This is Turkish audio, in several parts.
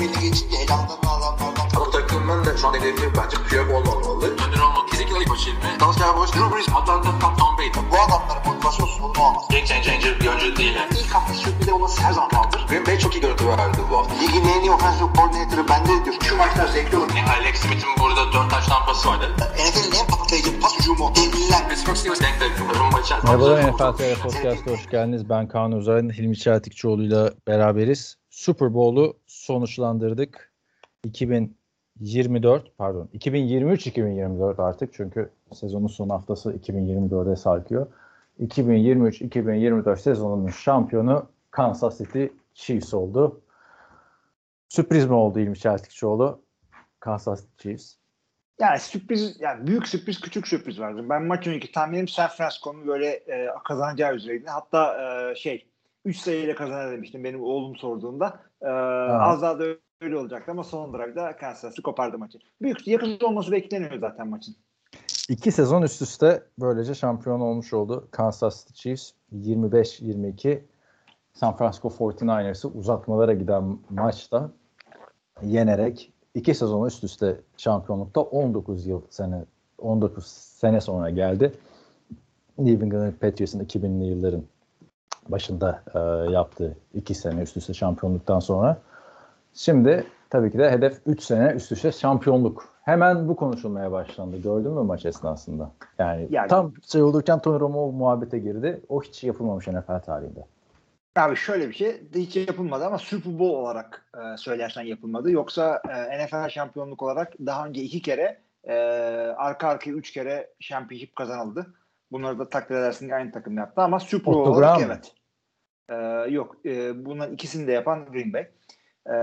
belli geçince. Ama takımın da şu an hedefi bence Piyok olmamalı. Önder olmak kesinlikle ilk başı ilmi. Dallas Cowboys, Drew Brees, Atlanta, Tom, Tom Brady. Bu adamların motivasyonsuz bunu olmaz. Game changer bir oyuncu değil. İlk hafta sürpriz olması her zaman kaldır. Green Bay çok iyi görüntü verdi bu hafta. Ligin en iyi coordinator'ı bende diyor. Şu maçlar zevkli olur. Alex Smith'in burada 4 taş tampası vardı. NFL'in en patlayıcı pas hücumu. Devliler. Pittsburgh Steelers denk. Merhabalar NFL TR Podcast'a hoş geldiniz. Ben Kaan Uzay'ın Hilmi Çeltikçioğlu ile beraberiz. Super Bowl'u sonuçlandırdık. 2024 pardon 2023-2024 artık çünkü sezonun son haftası 2024'e sarkıyor. 2023-2024 sezonunun şampiyonu Kansas City Chiefs oldu. Sürpriz mi oldu İlmi Çeltikçioğlu? Kansas City Chiefs. Yani sürpriz, yani büyük sürpriz, küçük sürpriz vardı. Ben maç önceki tahminim San Francisco'nun böyle e, kazanacağı üzereydi. Hatta e, şey 3 sayıyla kazanır demiştim benim oğlum sorduğunda. E, az daha da öyle olacaktı ama son drive'da Kansas City kopardı maçı. Büyük yakın olması bekleniyor zaten maçın. İki sezon üst üste böylece şampiyon olmuş oldu. Kansas City Chiefs 25-22 San Francisco 49ers'ı uzatmalara giden maçta yenerek iki sezon üst üste şampiyonlukta 19 yıl sene 19 sene sonra geldi. New England Patriots'ın 2000'li yılların başında e, yaptığı iki sene üst üste şampiyonluktan sonra. Şimdi tabii ki de hedef 3 sene üst üste şampiyonluk. Hemen bu konuşulmaya başlandı. Gördün mü maç esnasında? Yani, Yani- tam şey olurken Tony Romo muhabbete girdi. O hiç yapılmamış NFL tarihinde. Abi şöyle bir şey hiç yapılmadı ama Super Bowl olarak e, söylersen yapılmadı. Yoksa e, NFL şampiyonluk olarak daha önce iki kere e, arka arkaya üç kere şampiyonluk kazanıldı. Bunları da takdir edersin ki aynı takım yaptı ama Super Bowl olarak evet. E, yok e, bunların ikisini de yapan Green Bay. E,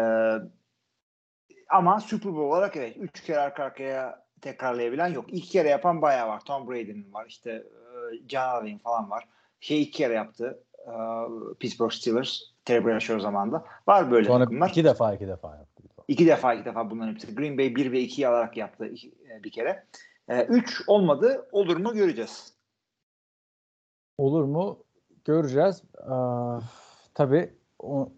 ama Super Bowl olarak evet üç kere arka arkaya tekrarlayabilen yok. İki kere yapan bayağı var. Tom Brady'nin var. işte e, John Elway'in falan var. Şey iki kere yaptı. e, Pittsburgh Steelers. Terry Bradshaw zamanında. Var böyle Sonra takımlar. iki defa iki defa yaptı. İki defa iki defa bunların hepsi. Green Bay 1 ve 2'yi alarak yaptı iki- e, bir kere. 3 olmadı. Olur mu göreceğiz. Olur mu? Göreceğiz. Aa, tabii o-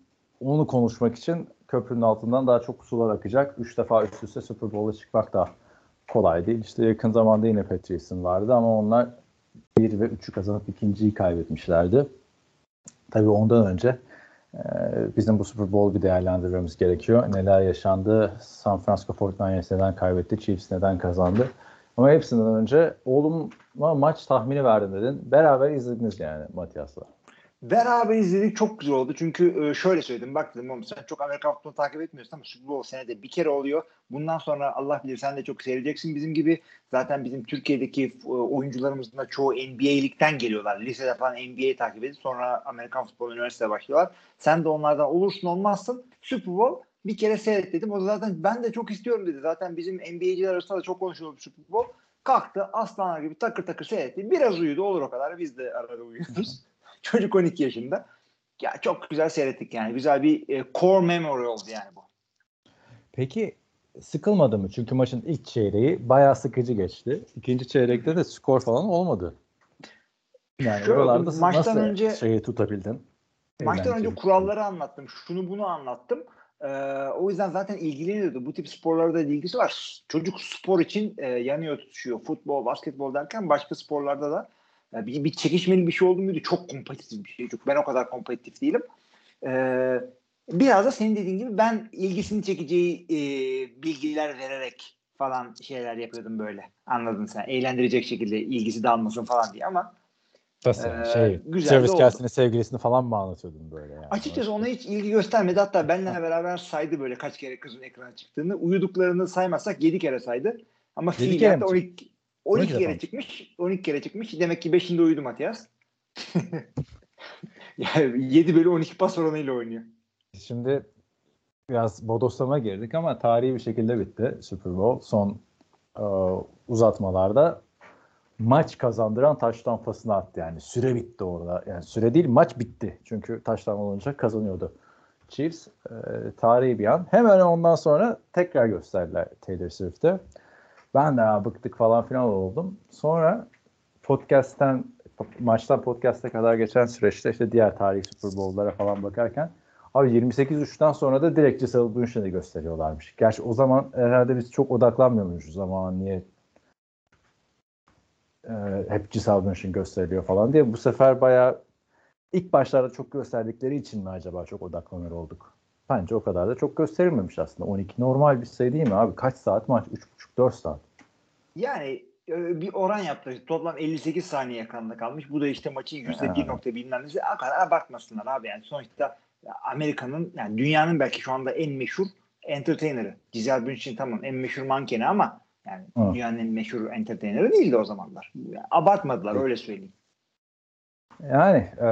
onu konuşmak için köprünün altından daha çok sular akacak. Üç defa üst üste Super Bowl'a çıkmak da kolay değil. İşte yakın zamanda yine Patriots'ın vardı ama onlar bir ve üçü kazanıp ikinciyi kaybetmişlerdi. Tabii ondan önce e, bizim bu Super Bowl'u bir değerlendirmemiz gerekiyor. Neler yaşandı? San Francisco 49ers neden kaybetti? Chiefs neden kazandı? Ama hepsinden önce oğluma maç tahmini verdim dedin. Beraber izlediniz yani Matias'la. Beraber izledik çok güzel oldu. Çünkü e, şöyle söyledim. Bak dedim oğlum sen çok Amerika futbolunu takip etmiyorsun ama Super Bowl senede bir kere oluyor. Bundan sonra Allah bilir sen de çok seyredeceksin bizim gibi. Zaten bizim Türkiye'deki e, oyuncularımızın da çoğu NBA'likten geliyorlar. Lisede falan NBA'yi takip edip sonra Amerikan futbolu üniversitede başlıyorlar. Sen de onlardan olursun olmazsın. Super Bowl bir kere seyret dedim. O zaten ben de çok istiyorum dedi. Zaten bizim NBA'ciler arasında da çok konuşuluyor Super Bowl. Kalktı aslanlar gibi takır takır seyretti. Biraz uyudu olur o kadar. Biz de arada uyuyoruz. Çocuk 12 yaşında. Ya çok güzel seyrettik yani. Güzel bir e, core memory oldu yani bu. Peki sıkılmadı mı? Çünkü maçın ilk çeyreği bayağı sıkıcı geçti. İkinci çeyrekte de skor falan olmadı. Yani Şöyle, oralarda maçtan nasıl önce- şeyi tutabildin? Maçtan önce kuralları anlattım. Şunu bunu anlattım. Ee, o yüzden zaten ilgileniyordu. Bu tip sporlarda ilgisi var. Çocuk spor için e, yanıyor tutuşuyor. Futbol, basketbol derken başka sporlarda da e, bir, bir çekişmeli bir şey oldu muydu? Çok kompetitif bir şey. Çünkü ben o kadar kompetitif değilim. Ee, biraz da senin dediğin gibi ben ilgisini çekeceği e, bilgiler vererek falan şeyler yapıyordum böyle. Anladın sen. Eğlendirecek şekilde ilgisi dağılmasın falan diye ama Nasıl? Ee, şey, güzel oldu. Kelsey'nin sevgilisini falan mı anlatıyordun böyle yani? Açıkçası ona hiç ilgi göstermedi. Hatta benimle beraber saydı böyle kaç kere kızın ekrana çıktığını. Uyuduklarını saymazsak 7 kere saydı. Ama fiilen de mi 12, 12 12 kere mı? çıkmış. 12 kere çıkmış. Demek ki 5'inde uyudu Matias. yani 7 bölü 12 pas oranıyla oynuyor. Şimdi biraz bodoslama girdik ama tarihi bir şekilde bitti Super Bowl. Son e, uzatmalarda maç kazandıran taştan pasını attı yani. Süre bitti orada. Yani süre değil maç bitti. Çünkü taştan olunca kazanıyordu. Chiefs e, tarihi bir an. Hemen ondan sonra tekrar gösterdiler Taylor Swift'e. Ben de "Aa, bıktık falan filan oldum. Sonra podcast'ten maçtan podcast'e kadar geçen süreçte işte diğer tarihi Super Bowl'lara falan bakarken Abi 28-3'ten sonra da direkt Giselle Bündchen'i gösteriyorlarmış. Gerçi o zaman herhalde biz çok odaklanmıyormuşuz ama niye e, hep Giselle Bündchen gösteriliyor falan diye. Bu sefer bayağı ilk başlarda çok gösterdikleri için mi acaba çok odaklanır olduk? Bence o kadar da çok gösterilmemiş aslında. 12 normal bir sayı değil mi abi? Kaç saat maç? 3,5-4 saat. Yani e, bir oran yaptı. Toplam 58 saniye ekranda kalmış. Bu da işte maçın %1 nokta bilmem nesi. O kadar abartmasınlar abi yani. Sonuçta Amerika'nın yani dünyanın belki şu anda en meşhur entertainer'ı. Giselle Bündchen tamam en meşhur mankeni ama yani Hı. dünyanın en meşhur entertainer'ı değildi o zamanlar. Yani abartmadılar öyle söyleyeyim. Yani e,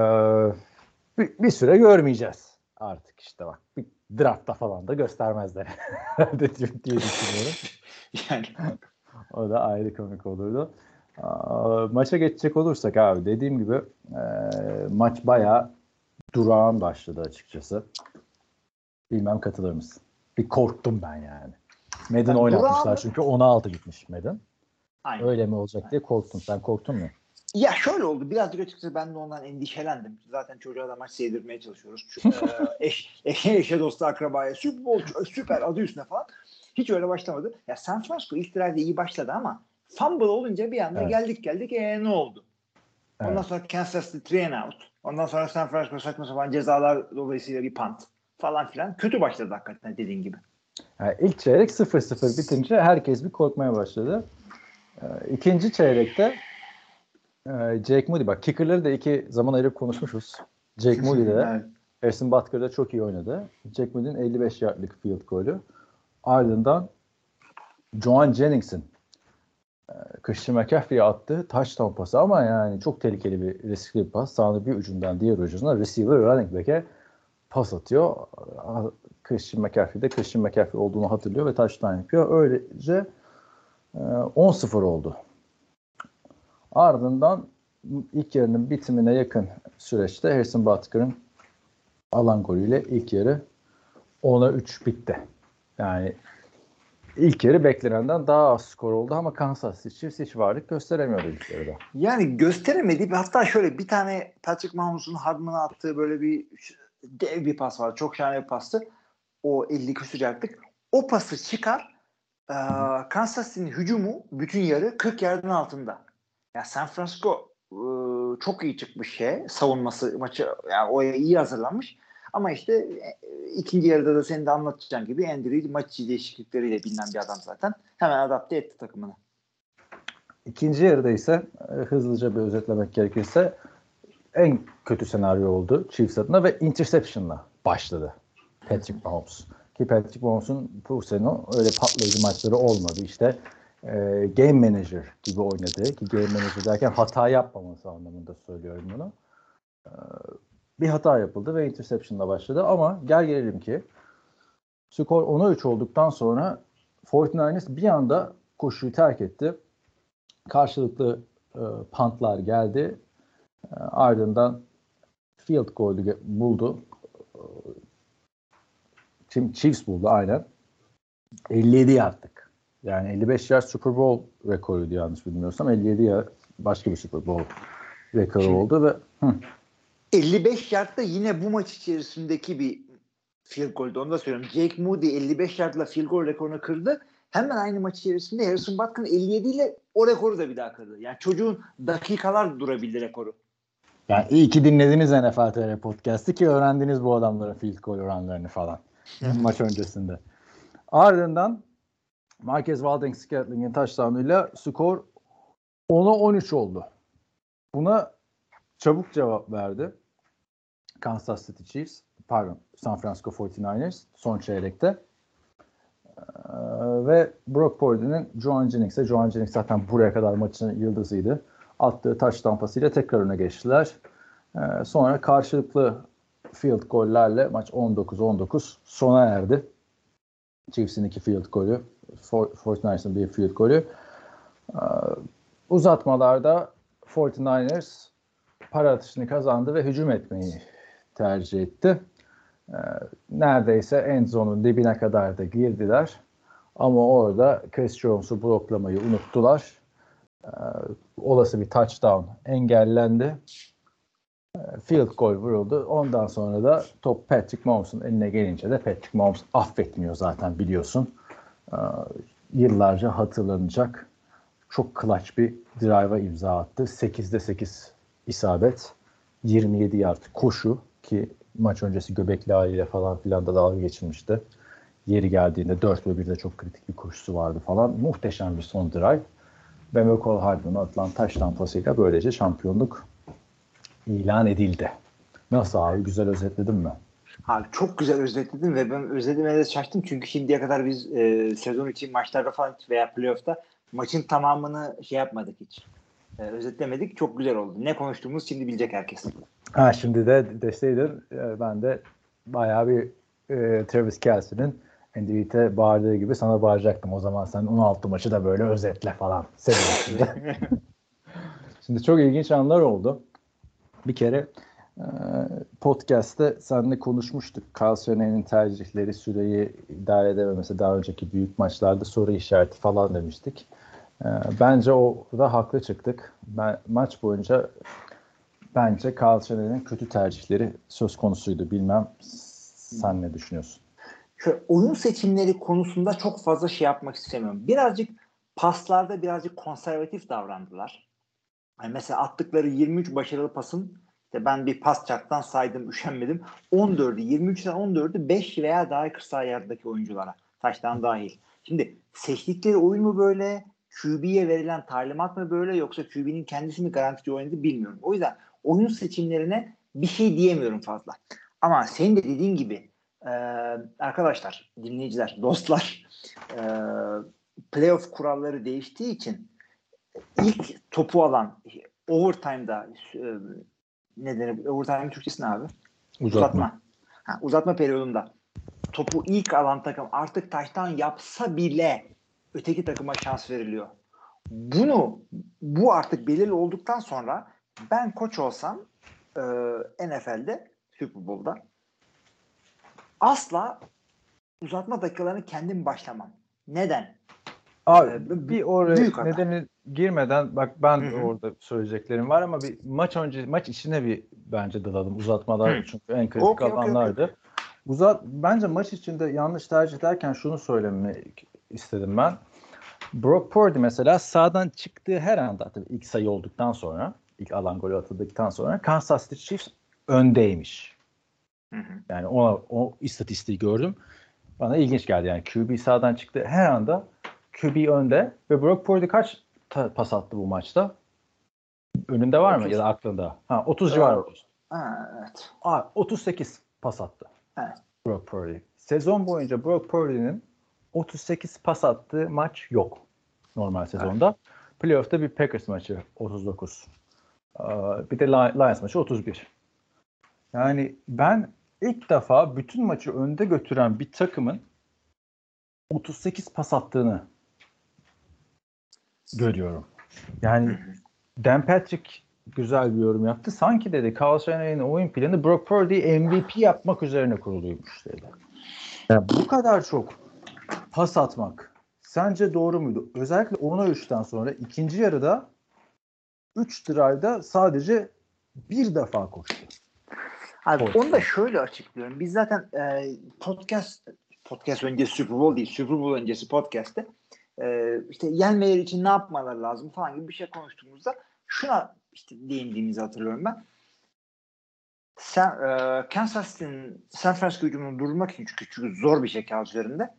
bir, bir süre görmeyeceğiz artık işte bak. Bir draftta falan da göstermezler herhalde diye düşünüyorum. Yani O da ayrı komik olurdu. Maça geçecek olursak abi dediğim gibi e, maç bayağı durağan başladı açıkçası. Bilmem katılır mısın? Bir korktum ben yani. Madden Ben oynatmışlar durağan- çünkü 16 gitmiş Madden. aynen. Öyle mi olacak diye korktum. Sen korktun mu? Ya şöyle oldu. Birazcık açıkçası ben de ondan endişelendim. Zaten çocuğa da maç sevdirmeye çalışıyoruz. Şu, e, eş, eşe, eşe dostu akrabaya Super Bowl süper adı üstüne falan. Hiç öyle başlamadı. Ya San Francisco ilk drive'de iyi başladı ama fumble olunca bir anda Evet. geldik geldik ee ne oldu? Ondan Evet. sonra Kansas City and out. Ondan sonra San Francisco saçma sapan cezalar dolayısıyla bir punt falan filan. Kötü başladı hakikaten dediğin gibi. Yani ilk çeyrek 0-0 bitince herkes bir korkmaya başladı. Ee, İkinci çeyrekte e, Jake Moody bak kicker'ları da iki zaman ayırıp konuşmuşuz. Jake Moody de. Harrison Butker da çok iyi oynadı. Jake Moody'nin 55 yardlık field golü. Ardından Joan Jennings'in e, Christian McCaffrey'e attığı touchdown pası ama yani çok tehlikeli bir riskli bir pas. Sahanın bir ucundan diğer ucuna receiver running back'e pas atıyor. Christian McCaffrey de Christian McCaffrey olduğunu hatırlıyor ve touchdown yapıyor. Öylece e, 10-0 oldu. Ardından ilk yarının bitimine yakın süreçte Harrison Butker'ın alan golüyle ilk yarı 10'a 3 bitti. Yani ilk yarı beklenenden daha az skor oldu ama Kansas City Chiefs hiç varlık gösteremiyordu ilk yarıda. Yani gösteremedi. Hatta şöyle bir tane Patrick Mahomes'un Hardman'a attığı böyle bir dev bir pas var. Çok şahane bir pastı. O 50 küsur yaptık. O pası çıkar. Ee, Kansas City'nin hücumu bütün yarı 40 yardın altında. Ya San Francisco e, çok iyi çıkmış şey. Savunması maçı yani o iyi hazırlanmış. Ama işte e, ikinci yarıda da senin de anlatacağın gibi Andy Reid maç içi değişiklikleriyle bilinen bir adam zaten. Hemen adapte etti takımını. İkinci yarıda ise e, hızlıca bir özetlemek gerekirse en kötü senaryo oldu Chiefs adına ve interception'la başladı Patrick Mahomes. Ki Patrick Mahomes'un bu sene öyle patlayıcı maçları olmadı. İşte e, game manager gibi oynadı. Ki game manager derken hata yapmaması anlamında söylüyorum bunu. E, bir hata yapıldı ve interception'la başladı ama gel gelelim ki skor 10'a 3 olduktan sonra 49ers bir anda koşuyu terk etti karşılıklı e, pantlar geldi. E, ardından field golü buldu. Tim Chiefs buldu aynen. 57 yaptık. Yani 55 yard Super Bowl rekoruydu yanlış bilmiyorsam. 57 yard başka bir Super Bowl rekoru Şimdi- oldu ve hı, 55 yardta yine bu maç içerisindeki bir field goldü. Onu da söylüyorum. Jake Moody 55 yardla field goal rekorunu kırdı. Hemen aynı maç içerisinde Harrison Butker 57 ile o rekoru da bir daha kırdı. Yani çocuğun dakikalar durabildi rekoru. yani iyi ki dinlediniz NFL TR podcast'ı ki öğrendiniz bu adamların field goal oranlarını falan. Maç öncesinde. Ardından Marquez Valdez-Scantling'in touchdown'uyla skor 10'a 13 oldu. Buna çabuk cevap verdi. Kansas City Chiefs, pardon San Francisco 49ers son çeyrekte. Ee, ve Brock Purdy'nin Joan Jennings'e, Joan Jennings zaten buraya kadar maçın yıldızıydı. Attığı touchdown pasıyla tekrar öne geçtiler. Ee, sonra karşılıklı field gollerle maç 19-19 sona erdi. Chiefs'in iki field golü, For- 49ers'ın bir field golü. Ee, uzatmalarda 49ers para atışını kazandı ve hücum etmeyi tercih etti. Ee, neredeyse end zone'un dibine kadar da girdiler. Ama orada Chris Jones'u bloklamayı unuttular. Ee, olası bir touchdown engellendi. Field goal vuruldu. Ondan sonra da top Patrick Mahomes'un eline gelince de Patrick Mahomes affetmiyor zaten biliyorsun. Ee, yıllarca hatırlanacak çok clutch bir drive'a imza attı. 8'de 8 isabet. 27 yard koşu ki maç öncesi göbekli haliyle falan filan da dalga geçirmişti. Yeri geldiğinde 4 ve 1'de çok kritik bir koşusu vardı falan. Muhteşem bir son drive. Ve McCall Hardman'ın atılan taş tampasıyla böylece şampiyonluk ilan edildi. Nasıl abi? Güzel özetledin mi? Abi çok güzel özetledin ve ben özetlemeye de şaştım çünkü şimdiye kadar biz e, sezon için maçlarda falan veya playoff'ta maçın tamamını şey yapmadık hiç. E, özetlemedik. Çok güzel oldu. Ne konuştuğumuz şimdi bilecek herkes. Ha şimdi de deseydin e, ben de bayağı bir e, Travis Kelsey'nin Reid'e bağırdığı gibi sana bağıracaktım. O zaman sen 16 maçı da böyle özetle falan. Şimdi çok ilginç anlar oldu. Bir kere e, podcast'te seninle konuşmuştuk. Carl Sonnen'in tercihleri süreyi idare edememesi daha önceki büyük maçlarda soru işareti falan demiştik. E, bence o da haklı çıktık. Ben maç boyunca bence Carl Sonnen'in kötü tercihleri söz konusuydu. Bilmem sen ne düşünüyorsun? Şöyle, oyun seçimleri konusunda çok fazla şey yapmak istemiyorum. Birazcık paslarda birazcık konservatif davrandılar. Yani mesela attıkları 23 başarılı pasın işte ben bir pas çaktan saydım, üşenmedim. 14'ü, 23'ten 14'ü 5 veya daha kısa yerdeki oyunculara. Taştan dahil. Şimdi seçtikleri oyun mu böyle? QB'ye verilen talimat mı böyle? Yoksa QB'nin kendisi mi garantici oynadı bilmiyorum. O yüzden oyun seçimlerine bir şey diyemiyorum fazla. Ama senin de dediğin gibi e, arkadaşlar, dinleyiciler, dostlar e, playoff kuralları değiştiği için ilk topu alan overtime'da e, ne denir? Overtime Türkçesi ne abi? Uzatma. Uzatma. Ha, uzatma periyodunda topu ilk alan takım artık taştan yapsa bile öteki takıma şans veriliyor. Bunu bu artık belirli olduktan sonra ben koç olsam e, NFL'de Super Bowl'da asla uzatma dakikalarını kendim başlamam. Neden? Abi Ee, bir oraya büyük hata. nedeni girmeden bak ben Hı hı. orada söyleyeceklerim var ama bir maç önce maç içine bir bence dalalım uzatmalar Hı. çünkü en kritik okey, alanlardı. Uzat bence maç içinde yanlış tercih ederken şunu söylemek istedim ben. Brock Purdy mesela sağdan çıktığı her anda tabii ilk sayı olduktan sonra ilk alan golü atıldıktan sonra Kansas City Chiefs öndeymiş. Hı hı. Yani ona o istatistiği gördüm. Bana ilginç geldi. Yani QB sağdan çıktı her anda QB önde ve Brock Purdy kaç pas attı bu maçta? Önünde var mı 30. ya da aklında? Ha 30 Evet. civarı. Evet. Aa, 38 pas attı. Evet. Brock Purdy. Sezon boyunca Brock Purdy'nin 38 pas attığı maç yok normal sezonda. Playoff'ta bir Packers maçı 39. Aa, Bir de Li- Lions maçı 31. Yani ben ilk defa bütün maçı önde götüren bir takımın 38 pas attığını görüyorum. Yani Dan Patrick güzel bir yorum yaptı. Sanki dedi Carl Shanahan'ın oyun planı Brock Purdy'yi MVP yapmak üzerine kuruluymuş dedi. Yani bu kadar çok pas atmak sence doğru muydu? Özellikle 10'a 3'ten sonra ikinci yarıda 3 drive'da sadece bir defa koştu. Abi Koç. onu da şöyle açıklıyorum. Biz zaten e, podcast podcast öncesi Super Bowl değil, Super Bowl öncesi podcast'te e, işte yenmeleri için ne yapmaları lazım falan gibi bir şey konuştuğumuzda şuna işte değindiğimizi hatırlıyorum ben. Sen, e, Kansas City'nin San Francisco hücumunu durdurmak için çünkü, çünkü zor bir şey kağıt üzerinde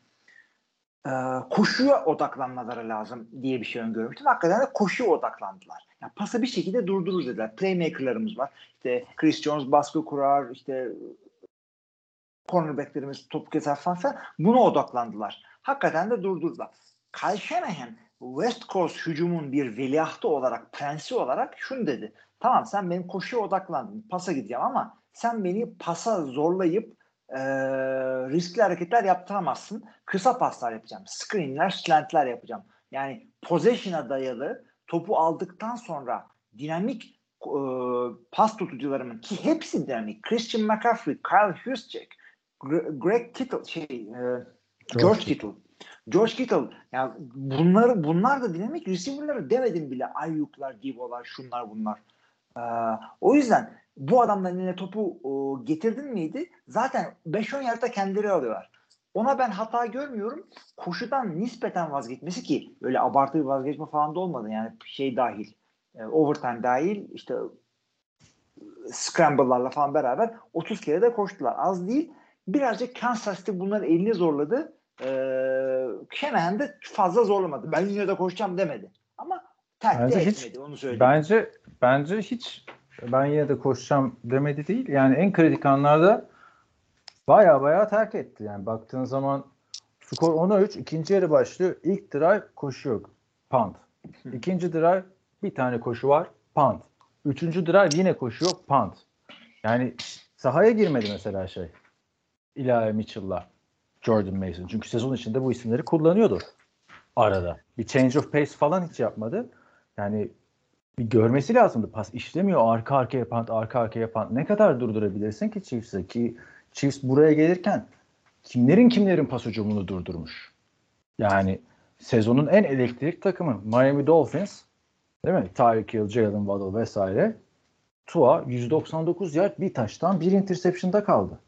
e, koşuya odaklanmaları lazım diye bir şey öngörmüştüm. Hakikaten de koşuya odaklandılar. Yani pası bir şekilde durdururuz dediler. Playmaker'larımız var. İşte Chris Jones baskı kurar, işte cornerbacklerimiz topu keser falan filan. Buna odaklandılar. Hakikaten de durdurdular. Kyle Shanahan West Coast hücumun bir veliahtı olarak, prensi olarak şunu dedi. Tamam sen benim koşuya odaklandın, pasa gideceğim ama sen beni pasa zorlayıp e, riskli hareketler yaptıramazsın. Kısa paslar yapacağım. Screenler, slantler yapacağım. Yani possession'a dayalı topu aldıktan sonra dinamik e, pas tutucularımın ki hepsi dinamik. Christian McCaffrey, Kyle Juszczyk, Gre- Greg Kittle, şey, e, George Kittle. George Kittle yani bunları bunlar da dinamik receiver'ları demedim bile. Ayyuklar, Divo'lar, şunlar bunlar. Ee, o yüzden bu adamların eline topu e, getirdin miydi? Zaten 5-10 yardta kendileri alıyorlar. Ona ben hata görmüyorum. Koşudan nispeten vazgeçmesi ki öyle abartı bir vazgeçme falan da olmadı. Yani şey dahil. E, overtime dahil işte scramble'larla falan beraber 30 kere de koştular. Az değil. Birazcık Kansas City bunların elini zorladı. Ee, Shanahan de fazla zorlamadı. Ben yine de koşacağım demedi. Ama terk Bence de hiç- etmedi. Onu söyleyeyim. Bence bence hiç ben yine de koşacağım demedi değil. Yani en kritik anlarda baya baya terk etti. Yani baktığın zaman skor 10'a 3 ikinci yarı başlıyor. İlk drive koşu yok. Punt. İkinci drive bir tane koşu var. Punt. Üçüncü drive yine koşu yok. Punt. Yani sahaya girmedi mesela şey. Ilahi Mitchell'la Jordan Mason. Çünkü sezon içinde bu isimleri kullanıyordu arada. Bir change of pace falan hiç yapmadı. Yani bir görmesi lazımdı. Pas işlemiyor. Arka arkaya punt, arka arkaya punt. Ne kadar durdurabilirsin ki Chiefs'e? Ki Chiefs buraya gelirken kimlerin kimlerin pas hücumunu durdurmuş. Yani sezonun en elektrik takımı Miami Dolphins değil mi? Tyreek Hill, Jalen Waddle vesaire. Tua 199 yard bir taştan bir interception'da kaldı.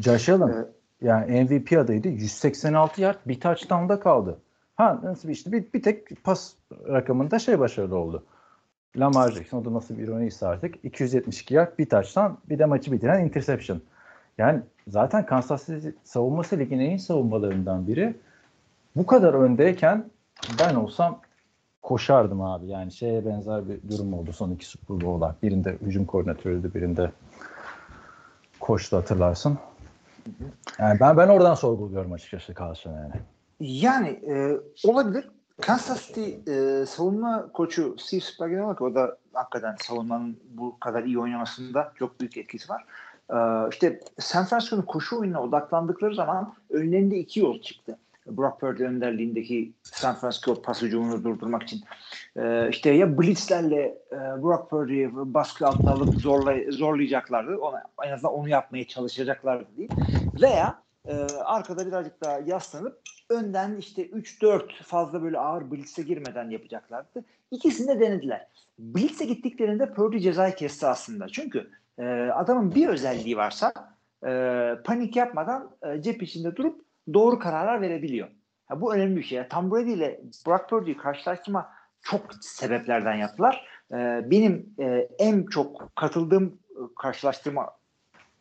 Josh Allen Evet. Yani MVP adayıydı. 186 yard bir touchdown'da kaldı. Ha nasıl bir işte bir, bir tek pas rakamında şey başarılı oldu. Lamar Jackson o da nasıl bir ironiyse artık 272 yard bir touchdown bir de maçı bitiren interception. Yani zaten Kansas City savunması ligin en iyi savunmalarından biri. Bu kadar öndeyken ben olsam koşardım abi. Yani şeye benzer bir durum oldu son iki Super Bowl'lar. Birinde hücum koordinatörüydü, birinde koçtu hatırlarsın. Yani ben ben oradan sorguluyorum açıkçası Carlson'u yani. Yani e, olabilir. Kansas City e, savunma koçu Steve Spagnuolo olarak o da hakikaten savunmanın bu kadar iyi oynamasında çok büyük etkisi var. E, işte San Francisco'nun koşu oyununa odaklandıkları zaman önlerinde iki yol çıktı. Brock Purdy önderliğindeki San Francisco pas hücumunu durdurmak için. E, işte ya blitzlerle e, Brock Purdy'yi baskı altına alıp zorlay zorlayacaklardı. Ona, en azından onu yapmaya çalışacaklardı değil. Veya e, arkada birazcık daha yaslanıp önden işte 3-4 fazla böyle ağır blitz'e girmeden yapacaklardı. İkisini de denediler. Blitz'e gittiklerinde Purdy cezayı kesti aslında. Çünkü e, adamın bir özelliği varsa e, panik yapmadan e, cep içinde durup doğru kararlar verebiliyor. Ha, bu önemli bir şey. Tom Brady ile Brock Purdy'yi karşılaştırma çok sebeplerden yaptılar. E, benim e, en çok katıldığım e, karşılaştırma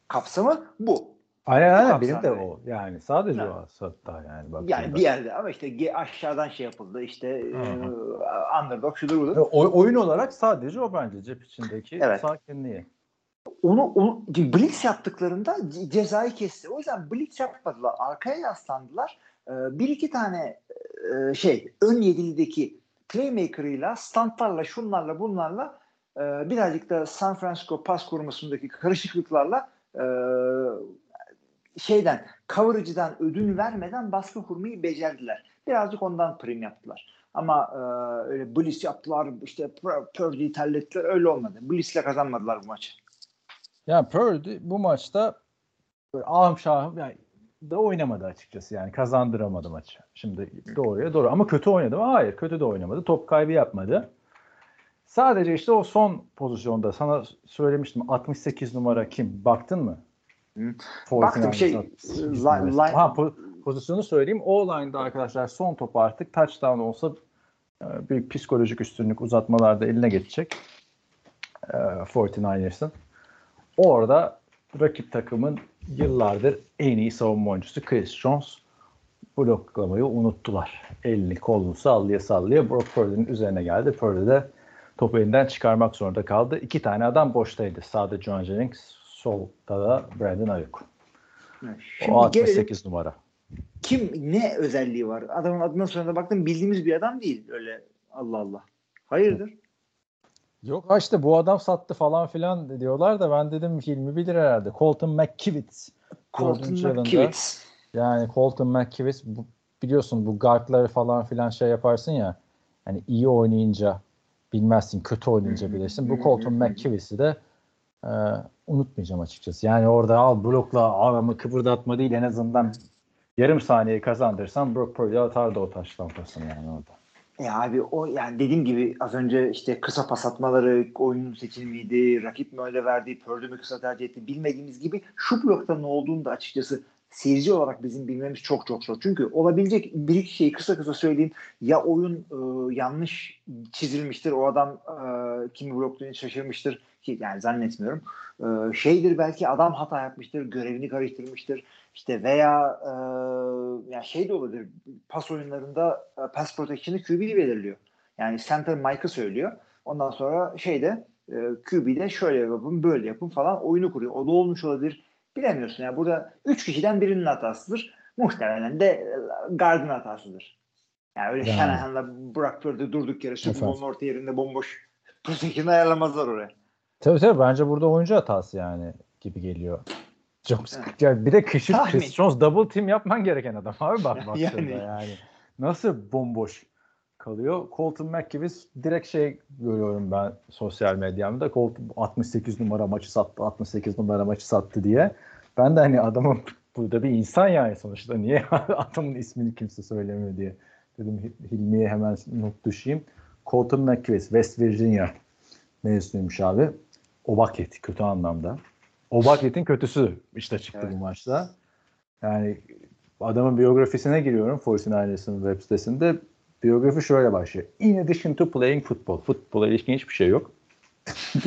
kapsamı bu. Aynen aynen benim de yani. o. Yani sadece Ha. o hatta yani. Yani baktığında. bir yerde ama işte aşağıdan şey yapıldı işte e, underdog şudur budur. O- oyun olarak sadece o bence cep içindeki Evet. sakinliği. Onu, onu blitz yaptıklarında ce- cezayı kesti. O yüzden blitz yapmadılar. Arkaya yaslandılar. Ee, bir iki tane e, şey ön yedilideki playmaker'ıyla standlarla şunlarla bunlarla e, birazcık da San Francisco pas korumasındaki karışıklıklarla e, şeyden coverage'dan ödün vermeden baskı kurmayı becerdiler. Birazcık ondan prim yaptılar. Ama e, öyle blitz yaptılar işte Pur- Purdy'yi terlettiler öyle olmadı. Blitz'le kazanmadılar bu maçı. Yani Purdy bu maçta böyle ahım şahım yani da oynamadı açıkçası yani kazandıramadı maçı. Şimdi doğruya doğru ama kötü oynadı mı? Hayır kötü de oynamadı. Top kaybı yapmadı. Sadece işte o son pozisyonda sana söylemiştim 68 numara kim? Baktın mı? Hı. 49ers Baktım, şey, 68 line- Ha, po- pozisyonu söyleyeyim. O line'da arkadaşlar son topu artık touchdown olsa e, bir psikolojik üstünlük uzatmalarda eline geçecek. E, 49ers'ın. Orada rakip takımın yıllardır en iyi savunma oyuncusu Chris Jones bloklamayı unuttular. Elini kolunu sallaya sallaya Brock Purdy'nin üzerine geldi. Purdy de topu elinden çıkarmak zorunda kaldı. İki tane adam boştaydı. Sağda John Jennings, solda da Brandon Ayuk. Şimdi O gelelim 68 numara. kim ne özelliği var? Adamın adına sonra baktım bildiğimiz bir adam değil öyle Allah Allah. Hayırdır? Yok işte bu adam sattı falan filan diyorlar da ben dedim Hilmi bilir herhalde. Colton McKivitz. Colton. McKivitz. Yani Colton McKivitz bu, biliyorsun bu guardları falan filan şey yaparsın ya hani iyi oynayınca bilmezsin kötü oynayınca bilirsin. Bu Colton McKivitz'i de e, unutmayacağım açıkçası. Yani orada al blokla adamı kıpırdatma değil en azından yarım saniye kazandırsan Brock Purdy atardı o taştan pasını yani orada. E abi o yani dediğim gibi az önce işte kısa pas atmaları, oyunun seçilmiydi, rakip mi öyle verdi, Pördü mü kısa tercih etti bilmediğimiz gibi şu blokta ne olduğunu da açıkçası seyirci olarak bizim bilmemiz çok çok zor. Çünkü olabilecek bir iki şeyi kısa kısa söyleyeyim. Ya oyun e, yanlış çizilmiştir, o adam e, kimi bloklayınca şaşırmıştır ki yani zannetmiyorum. E, şeydir belki adam hata yapmıştır, görevini karıştırmıştır. İşte veya e, yani şey de olabilir. Pas oyunlarında e, pass protection'ı QB belirliyor. Yani center Mike'ı söylüyor. Ondan sonra şeyde e, QB'de şöyle yapın, böyle yapın falan oyunu kuruyor. O da olmuş olabilir. Bilemiyorsun. Yani burada üç kişiden birinin hatasıdır. Muhtemelen de e, Gard'ın hatasıdır. Yani öyle Yani. Shanahan'la Brock Purdy durduk yere Super. Bowl'un orta yerinde bomboş protection ayarlamazlar oraya. Tabii tabii bence burada oyuncu hatası yani gibi geliyor. Çok sıkıntı. Evet. Yani bir de Kışır Tahmin. Chris Jones double team yapman gereken adam abi bak baktığında Yani. yani. Nasıl bomboş kalıyor. Colton McKivis direkt şey görüyorum ben sosyal medyamda. Colton 68 numara maçı sattı, 68 numara maçı sattı diye. Ben de hani adamın burada bir insan yani sonuçta niye adamın ismini kimse söylemiyor diye. Dedim Hilmi'ye hemen not düşeyim. Colton McKivis West Virginia mezunuymuş abi. Obaket kötü anlamda. Obaket'in kötüsü işte çıktı Evet. bu maçta. Yani adamın biyografisine giriyorum 49ers'ın web sitesinde. Biyografi şöyle başlıyor. In addition to playing football. Futbola ilişkin hiçbir şey yok.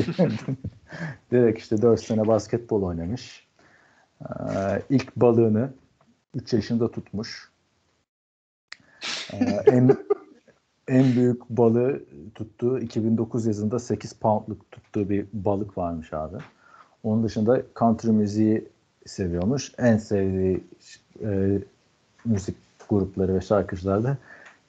Direkt işte 4 sene basketbol oynamış. Ee, ilk balığını 3 yaşında tutmuş. Ee, en en büyük balığı tuttuğu 2009 yazında 8 poundluk tuttuğu bir balık varmış abi. Onun dışında country müziği seviyormuş. En sevdiği e, müzik grupları ve şarkıcılar da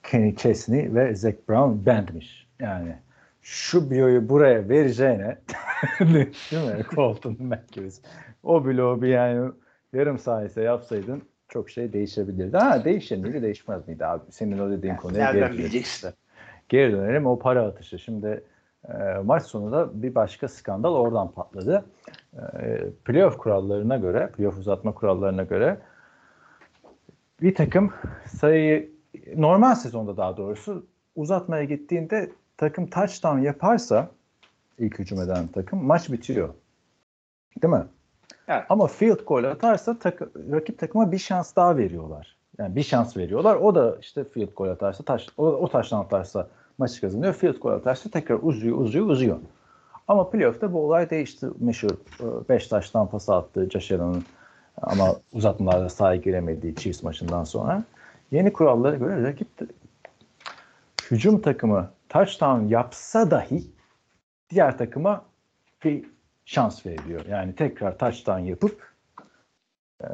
Kenny Chesney ve Zac Brown Band'miş. Yani şu biyoyu buraya vereceğine değil mi? Colton McKivis. O bloğu bir yani yarım sahise yapsaydın çok şey değişebilirdi. Ha değişir miydi değişmez miydi abi? Senin o dediğin konuya nereden geri bileceksin? Geri dönelim o para atışı. Şimdi e, maç sonunda bir başka skandal oradan patladı. E, playoff kurallarına göre, playoff uzatma kurallarına göre bir takım sayıyı normal sezonda daha doğrusu uzatmaya gittiğinde takım touchdown yaparsa ilk hücum eden takım maç bitiyor. Değil mi? Evet. Ama field goal atarsa takı, rakip takıma bir şans daha veriyorlar. Yani bir şans veriyorlar. O da işte field goal atarsa, taş, o, o taştan atarsa maçı kazanıyor. Field goal atarsa tekrar uzuyor, uzuyor, uzuyor. Ama playoff'ta bu olay değişti. Meşhur 5 taştan pas attı Josh Allen'ın ama uzatmalarda sahaya giremediği Chiefs maçından sonra. Yeni kurallara göre rakip hücum takımı touchdown yapsa dahi diğer takıma bir şans veriliyor. Yani tekrar touchdown yapıp e,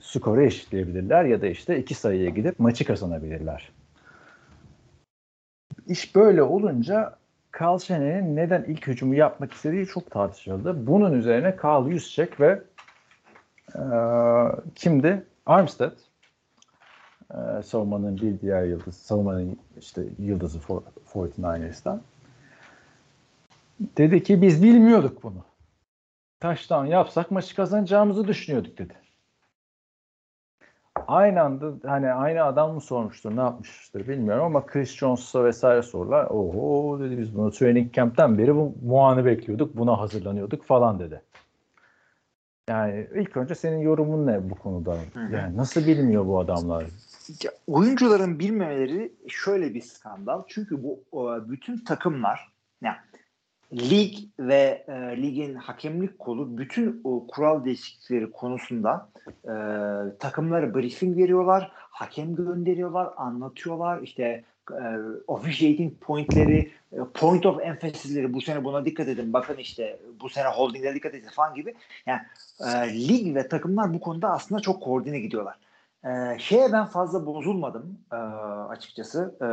skoru eşitleyebilirler ya da işte iki sayıya gidip maçı kazanabilirler. İş böyle olunca Carl Shannon'ın neden ilk hücumu yapmak istediği çok tartışıldı. Bunun üzerine Carl Juszczyk ve e, kimdi? Armstead e, savunmanın bir diğer yıldızı, savunmanın işte yıldızı for- 49ers'tan. Dedi ki biz bilmiyorduk bunu. Taştan yapsak maçı kazanacağımızı düşünüyorduk dedi. Aynı anda hani aynı adam mı sormuştur ne yapmıştır bilmiyorum ama Chris Jones'a vesaire sorular. Oho dedi biz bunu training camp'ten beri bu, bu anı bekliyorduk buna hazırlanıyorduk falan dedi. Yani ilk önce senin yorumun ne bu konuda? Yani nasıl bilmiyor bu adamlar? Ya, oyuncuların bilmemeleri şöyle bir skandal. Çünkü bu bütün takımlar yani lig ve e, ligin hakemlik kolu bütün o kural değişiklikleri konusunda e, takımlara briefing veriyorlar, hakem gönderiyorlar, anlatıyorlar. İşte e, officiating pointleri, e, point of emphasis'leri bu sene buna dikkat edin. Bakın işte bu sene holdinglere dikkat edin falan gibi. Yani e, lig ve takımlar bu konuda aslında çok koordine gidiyorlar. Ee, şeye ben fazla bozulmadım e, açıkçası e,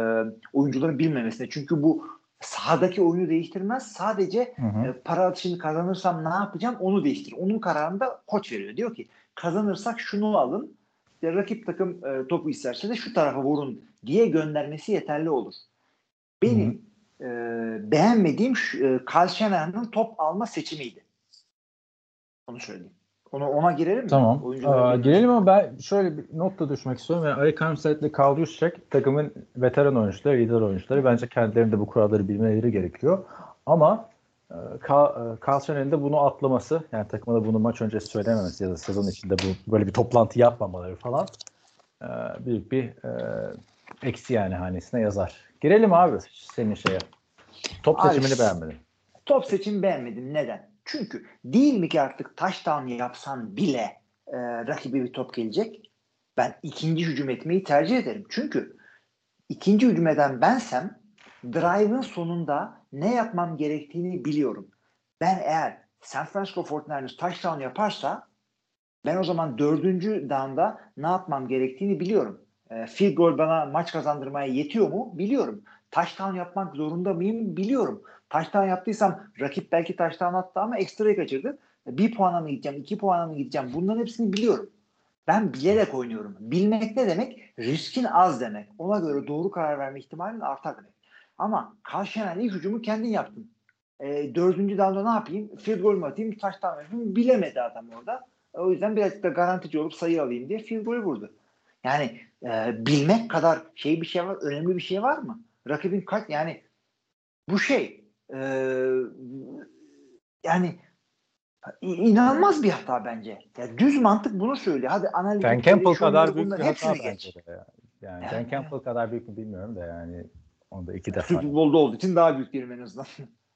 oyuncuların bilmemesine. Çünkü bu sahadaki oyunu değiştirmez. Sadece Hı hı. e, para atışını kazanırsam ne yapacağım onu değiştir. Onun kararını da koç veriyor. Diyor ki kazanırsak şunu alın. İşte rakip takım e, topu isterse de şu tarafa vurun diye göndermesi yeterli olur. Benim e, beğenmediğim e, Shanahan'ın top alma seçimiydi. Onu söyleyeyim. Ona, ona girelim mi? Tamam. Aa, girelim ama ben şöyle bir not da düşmek istiyorum. Yani Arik Armstead ile Carl Juszczyk takımın veteran oyuncuları, lider oyuncuları. Bence kendilerinin de bu kuralları bilmeleri gerekiyor. Ama e, Ka- e, de bunu atlaması, yani takıma da bunu maç öncesi söylememesi ya da sezon içinde bu böyle bir toplantı yapmamaları falan e, büyük bir e, eksi yani hanesine yazar. Girelim abi senin şeye. Top Abi, seçimini beğenmedim. Top seçim beğenmedim. Neden? Çünkü değil mi ki artık touchdown yapsan bile e, rakibe bir top gelecek. Ben ikinci hücum etmeyi tercih ederim. Çünkü ikinci hücum eden bensem drive'ın sonunda ne yapmam gerektiğini biliyorum. Ben eğer San Francisco 49ers touchdown yaparsa ben o zaman dördüncü down'da ne yapmam gerektiğini biliyorum. E, field goal bana maç kazandırmaya yetiyor mu? Biliyorum. Touchdown yapmak zorunda mıyım? Biliyorum. Touchdown yaptıysam rakip belki touchdown attı ama ekstrayı kaçırdı. Bir puana mı gideceğim, iki puana mı gideceğim bunların hepsini biliyorum. Ben bilerek oynuyorum. Bilmek ne demek? Riskin az demek. Ona göre doğru karar verme ihtimalin artar demek. Ama karşılayan ilk hücumu kendin yaptın. E, dördüncü dalda ne yapayım? Field goal mu atayım? Touchdown mı yapayım? Bilemedi adam orada. O yüzden birazcık da garantici olup sayı alayım diye field goal vurdu. Yani e, bilmek kadar şey bir şey var, önemli bir şey var mı? Rakibin kaç yani bu şey e, yani inanılmaz bir hata bence. Ya düz mantık bunu söylüyor. Hadi analitik Dan Campbell kadar büyük bir hata bence geç. de ya. Yani Evet, Dan Campbell kadar büyük mü bilmiyorum da yani onda iki defa. Super Bowl'da olduğu için daha büyük diyelim en azından.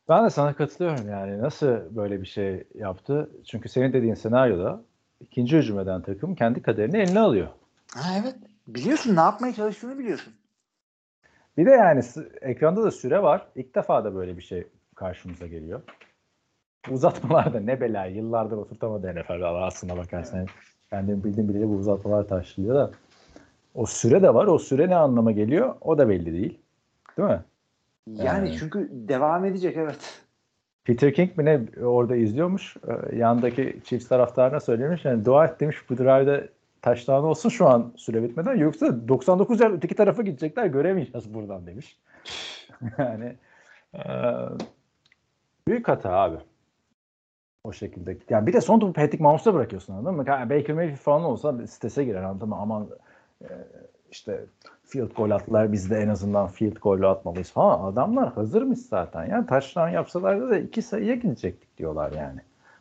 Ben de sana katılıyorum yani. Nasıl böyle bir şey yaptı? Çünkü senin dediğin senaryoda ikinci hücum eden takım kendi kaderini eline alıyor. ha evet. Biliyorsun ne yapmaya çalıştığını biliyorsun. Bir de yani ekranda da süre var. İlk defa da böyle bir şey karşımıza geliyor. Uzatmalarda ne bela. Yıllardır oturtamadı NFL aslına bakarsan. Kendim bildiğim bileli bu uzatmalar taşlıyor da. O süre de var. O süre ne anlama geliyor? O da belli değil. Değil mi? Yani Yani. çünkü devam edecek evet. Peter King mi ne orada izliyormuş. Ee, Yandaki Chiefs taraftarına söylemiş. Yani dua et demiş bu drive'da taştan olsun şu an süre bitmeden. Yoksa 99 yard öteki tarafa gidecekler göremeyeceğiz buradan demiş. yani e, büyük hata abi. O şekilde. Yani bir de son topu Patrick Mahomes'a bırakıyorsun anladın mı? Yani Baker Mayfield falan olsa strese girer anladın mı? Aman e, işte field goal attılar biz de en azından field goal atmalıyız falan. Adamlar hazırmış zaten. Yani touchdown yapsalardı da iki sayıya gidecektik diyorlar yani.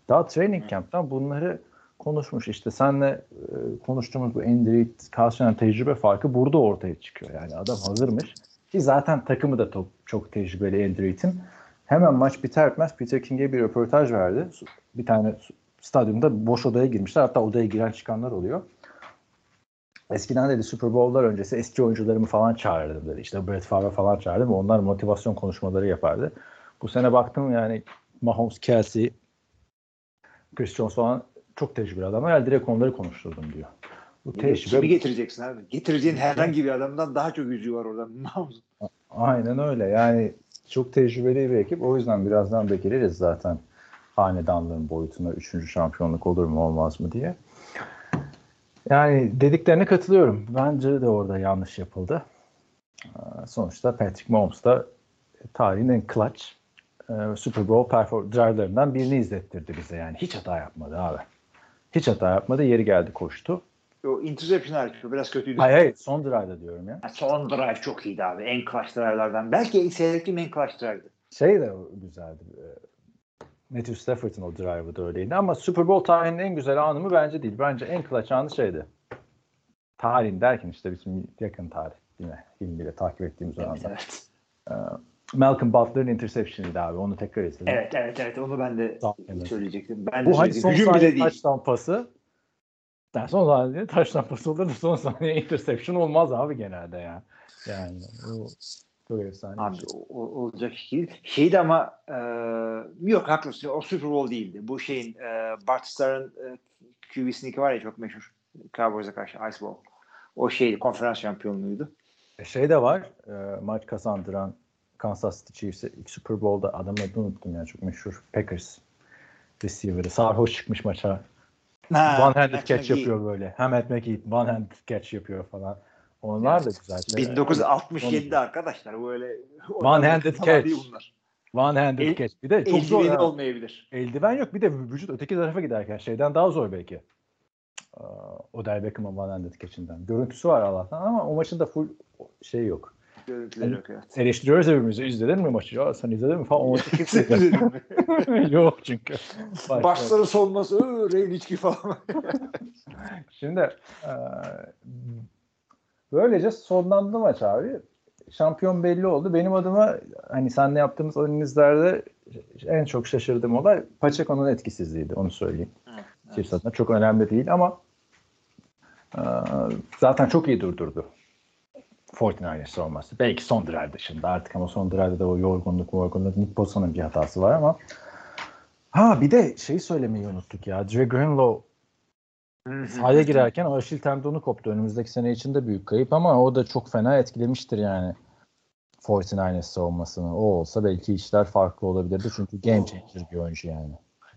Daha training camp'ten bunları konuşmuş. İşte senle e, konuştuğumuz bu Andrew Carlson'ın tecrübe farkı burada ortaya çıkıyor. Yani adam hazırmış. Ki zaten takımı da çok, çok tecrübeli Andrew'in. Hemen maç biter bitmez Peter King'e bir röportaj verdi. Bir tane stadyumda boş odaya girmişler. Hatta odaya giren çıkanlar oluyor. Eskiden dedi Super Bowl'lar öncesi eski oyuncularımı falan çağırırdım dedi. İşte Brett Favre falan çağırdım. Onlar motivasyon konuşmaları yapardı. Bu sene baktım yani Mahomes, Kelsey, Chris Jones falan çok tecrübeli adamlar. Yani direkt onları konuşturdum diyor. Bu Kimi tecrübe getireceksin abi? Getireceğin herhangi bir adamdan daha çok yüzüğü var orada. Aynen öyle. Yani çok tecrübeli bir ekip. O yüzden birazdan da gireriz zaten hanedanlığın boyutuna. Üçüncü şampiyonluk olur mu olmaz mı diye. Yani dediklerine katılıyorum. Bence de orada yanlış yapıldı. Ee, Sonuçta Patrick Mahomes da tarihin en clutch e, Super Bowl drive'larından birini izlettirdi bize yani. Hiç hata yapmadı abi. Hiç hata yapmadı. Yeri geldi koştu. O interception hariç o biraz kötüydü. Hayır hayır son drive'da diyorum ya. Ha, Son drive çok iyiydi abi. En clutch drive'lardan. Belki seyrettiğim en clutch drive'dı. Şey de güzeldi. e, Matthew Stafford'ın o drive'ı da öyleydi ama Super Bowl tarihinin en güzel anı mı bence değil. Bence en clutch anı şeydi. Tarihin derken işte bizim yakın tarih yine ilmiyle takip ettiğimiz Evet, evet. Malcolm Butler'ın interception'ıydı abi. Onu tekrar izledim. Evet, evet, evet. Onu ben de söyleyecektim. Ben de Bu hani son Hücum bile saniye değil. touchdown pası. Yani son saniye touchdown pası olur da son saniye interception olmaz abi genelde ya. Yani bu çok efsane. Abi şey. o, olacak iş değil. Şeydi ama e, yok haklısın. O Super Bowl değildi. Bu şeyin e, Bart Starr'ın e, QB sneak'i var ya çok meşhur. Cowboys'a karşı Ice Bowl. O şeydi. Konferans şampiyonluğuydu. E, Şey de var. e, maç kazandıran Kansas City Chiefs'e ilk Super Bowl'da adamın adını unuttum ya çok meşhur. Packers receiver'ı. Sarhoş çıkmış maça. Ha, one handed Matt catch McGee. yapıyor böyle. Hem Matt McGee one handed catch yapıyor falan. Onlar da güzel şeyler. 1967'de arkadaşlar böyle One handed catch. One handed El- catch. Bir de çok zor. Eldiveni ha. olmayabilir. Eldiven yok. Bir de vücut öteki tarafa giderken şeyden daha zor belki. Aa, Odell Beckham'ın One handed catch'inden. Görüntüsü var Allah'tan ama o maçın da full şey yok. Görüntüleri yok evet. Eleştiriyoruz hepimizi. İzledin mi maçı? Ya sen izledin mi falan. O maçı kimse izledi. yok çünkü. Başka- Başları solması, Reyn içki falan. Şimdi e, böylece sonlandı maç abi. Şampiyon belli oldu. Benim adıma hani senle yaptığımız analizlerde en çok şaşırdığım olay Pacheco'nun etkisizliğiydi. Onu söyleyeyim. Chiefs adına çok önemli değil ama e, zaten çok iyi durdurdu. 49ers olması. Belki son drive dışında artık ama son drive'da da o yorgunluk, yorgunluk Nick Bosa'nın bir hatası var ama ha bir de şeyi söylemeyi unuttuk ya. Dre Greenlow sahaya girerken Aşil tendonu koptu. Önümüzdeki sene için de büyük kayıp ama o da çok fena etkilemiştir yani 49ers savunmasını. O olsa belki işler farklı olabilirdi. Çünkü game changer bir oyuncu yani.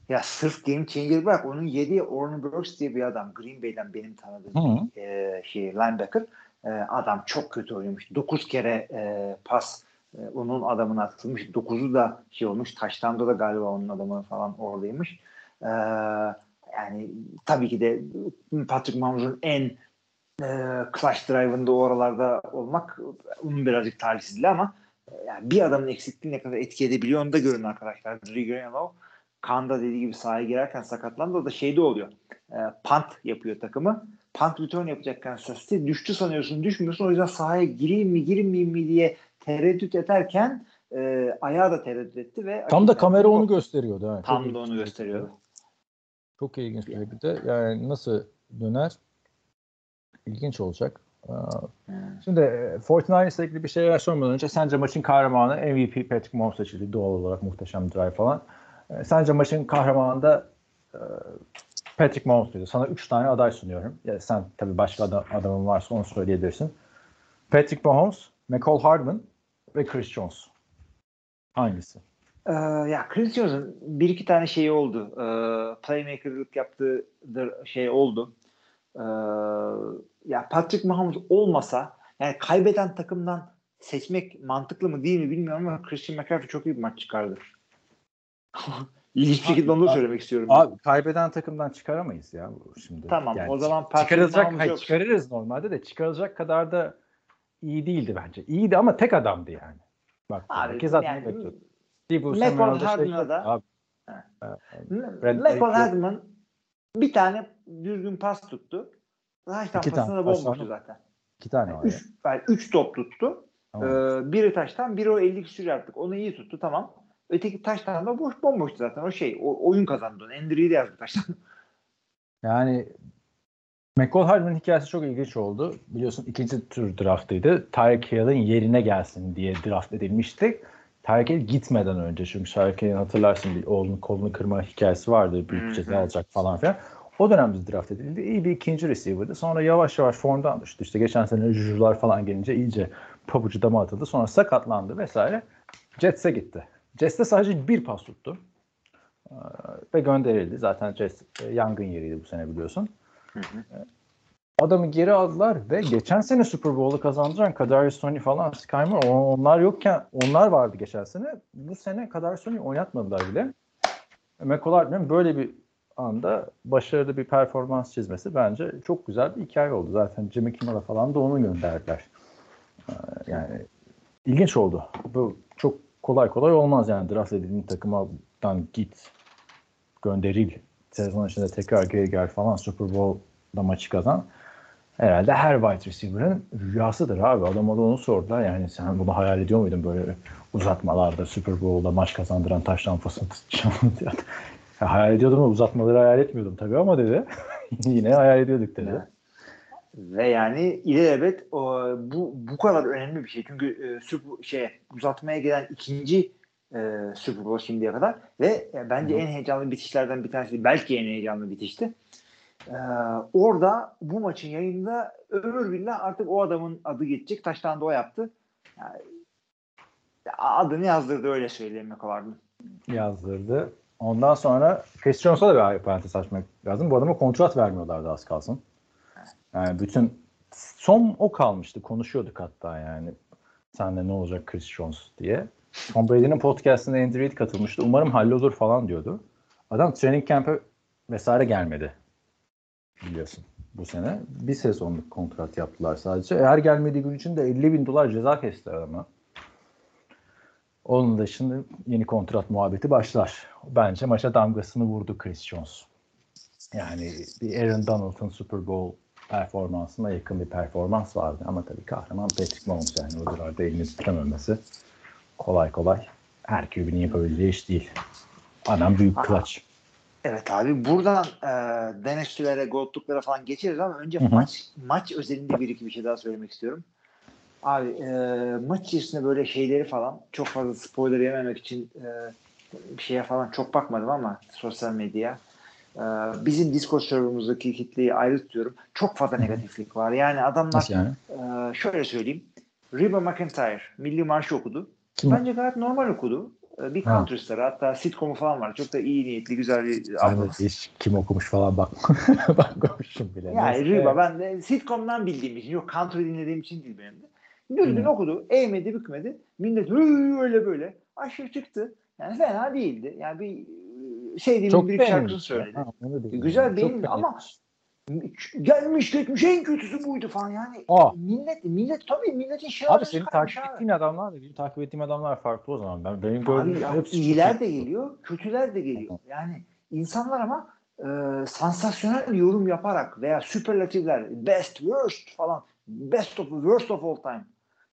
Ya sırf game changer bırak. Onun yediği Orton Brooks diye bir adam. Green Bay'den benim tanıdığım Hı. e, şey linebacker. E, adam çok kötü oynamış. 9 kere e, pas e, onun adamına atılmış. 9'u da şey olmuş. Taştanda da galiba onun adamı falan oradaymış. E, yani tabii ki de Patrick Mahmut'un en e, clutch drive'ında oralarda olmak onun birazcık talihsizliği ama e, yani bir adamın eksikliği ne kadar etki edebiliyor onu da görün arkadaşlar. Dre Greenlow Kanda dediği gibi sahaya girerken sakatlandı. O da şeyde oluyor. E, punt yapıyor takımı. Punt return yapacakken sözde düştü sanıyorsun düşmüyorsun. O yüzden sahaya gireyim mi girmeyeyim mi diye tereddüt ederken e, ayağı da tereddüt etti ve Tam da kamera onu gösteriyordu. Ha. Çok tam da ilginç onu gösteriyordu. Çok ilginç bir bir de yani nasıl döner ilginç olacak. Şimdi e, 49ers'la ilgili bir şeyler sormadan önce sence maçın kahramanı MVP Patrick Mahomes seçildi doğal olarak muhteşem drive falan. E, Sence maçın kahramanı da e, Patrick Mahomes muydu? Sana 3 tane aday sunuyorum. Ya sen tabii başka adam, adamın varsa onu söyleyebilirsin. Patrick Mahomes, McCall Hardman ve Chris Jones. Hangisi? Ee, ya Chris Jones'un bir iki tane şeyi oldu. Ee, playmaker'lık yaptığı şey oldu. Ee, ya Patrick Mahomes olmasa yani kaybeden takımdan seçmek mantıklı mı değil mi bilmiyorum ama Christian McCaffrey çok iyi bir maç çıkardı. İlginç bir şekilde onu da söylemek istiyorum. Abi kaybeden takımdan çıkaramayız ya şimdi. Tamam, o zaman çıkarılacak hayır, yok. çıkarırız normalde de çıkarılacak kadar da iyi değildi bence. İyiydi ama tek adamdı yani. Bak Abi, herkes adını yani- McCall Samuel'da şey Hardman'a da- Brad McCall Pitt- Hardman bir tane düzgün pas tuttu. Taştan İki pasına pas bomboştu zaten. iki tane var. Üç, yani üç top tuttu. Tamam. Ee, biri taştan, biri o 50 küsur yaptık. Onu iyi tuttu tamam. Öteki taştan da boş bomboştu zaten. O şey, o, oyun kazandı onu. Endry'i de yazdı taştan. Yani McCall Hardman hikayesi çok ilginç oldu. Biliyorsun ikinci tur draftıydı. Tyreek Hill'in yerine gelsin diye draft edilmişti. Tyreek Hill gitmeden önce çünkü Tyreek Hill'in hatırlarsın bir oğlunun kolunu kırma hikayesi vardı. Büyük ceza alacak falan filan. O dönemde draft edildi. İyi bir ikinci receiver'dı. Sonra yavaş yavaş formdan düştü. İşte geçen sene Jujular falan gelince iyice pabucu dama atıldı. Sonra sakatlandı vesaire. Jets'e gitti. Jets'te sadece bir pas tuttu. Ee, ve gönderildi. Zaten Jets e, yangın yeriydi bu sene biliyorsun. Adamı geri aldılar ve geçen sene Super Bowl'u kazandıran Kadarius Toney falan Skymer onlar yokken onlar vardı geçen sene. Bu sene Kadarius Toney oynatmadılar bile. McCall Hardman böyle bir anda başarılı bir performans çizmesi bence çok güzel bir hikaye oldu. Zaten Jimmy Kimmel'a falan da onu gönderdiler. Ee, Yani ilginç oldu. Bu çok kolay kolay olmaz yani draft edildiğin takımdan git gönderil sezon içinde tekrar geri gel falan Super Bowl'da maçı kazan. Herhalde her wide receiver'ın rüyasıdır abi. Adama da onu sordular. Yani sen bunu hayal ediyor muydun böyle uzatmalarda Super Bowl'da maç kazandıran taş. Ya hayal ediyordum ama uzatmaları hayal etmiyordum tabii ama dedi. Yine hayal ediyorduk dedi. Ve yani ilelebet o, bu bu kadar önemli bir şey. Çünkü e, Super, şey uzatmaya gelen ikinci e, Super Bowl şimdiye kadar ve e, bence Hı. en heyecanlı bitişlerden bir tanesi belki en heyecanlı bitişti. E, orada bu maçın yayında ömür billah artık o adamın adı geçecek. Taştan da o yaptı. Yani, adını yazdırdı öyle söylemek vardı. yazdırdı. Ondan sonra Chris Jones'a da bir parantez açmak lazım. Bu adama kontrat vermiyorlardı az kalsın. Yani bütün son o kalmıştı. Konuşuyorduk hatta yani. Sende ne olacak Chris Jones diye. Tom Brady'nin podcastine Andy Reid katılmıştı. Umarım hallolur falan diyordu. Adam training camp'e vesaire gelmedi. Biliyorsun bu sene. Bir sezonluk kontrat yaptılar sadece. Eğer gelmediği gün için de 50 bin dolar ceza kestiler ama. Onun dışında yeni kontrat muhabbeti başlar. Bence maça damgasını vurdu Chris Jones. Yani bir Aaron Donald'ın Super Bowl performansına yakın bir performans vardı. Ama tabii kahraman Patrick Mahomes yani o civarda elini tutamamesi kolay kolay her QB'nin yapabileceği iş değil. Anam büyük clutch. Evet abi buradan e, Denizlilere, Goldluklara falan geçeriz ama önce Hı hı. maç maç özelinde bir iki bir şey daha söylemek istiyorum. Abi e, maç içerisinde böyle şeyleri falan çok fazla spoiler yememek için e, bir şeye falan çok bakmadım ama sosyal medya. E, bizim Discord serverımızdaki kitleyi ayrı tutuyorum. Çok fazla negatiflik var. Yani adamlar Nasıl yani? e, şöyle söyleyeyim. Reba McIntyre milli marşı okudu. Kim? Bence gayet normal okudu. E, Bir country starı hatta sitcomu falan var. Çok da iyi niyetli güzel bir Aynen, abla. hiç kim okumuş falan bak bakmamışım bile. Yani Neyse. Reba ben de sitcom'dan bildiğim için yok country dinlediğim için değil benim de. Düzgün Hı. okudu. Eğmedi bükmedi. Millet "Hı, öyle böyle. Aşırı çıktı. Yani fena değildi. Yani bir sevdiğim çok bir beğenilmiş. söyledi. Ha. Güzel Çok beğenildi ama gelmiş geçmiş en kötüsü buydu falan yani. Aa. Millet millet tabii milletin şey Abi senin takip ettiğin adamlar da benim takip ettiğim adamlar farklı o zaman. Ben benim gördüğüm Abi hepsi iyiler de geliyor, kötüler de geliyor. Yani insanlar ama e, sansasyonel yorum yaparak veya süperlatifler, best, worst falan, best of, worst of all time.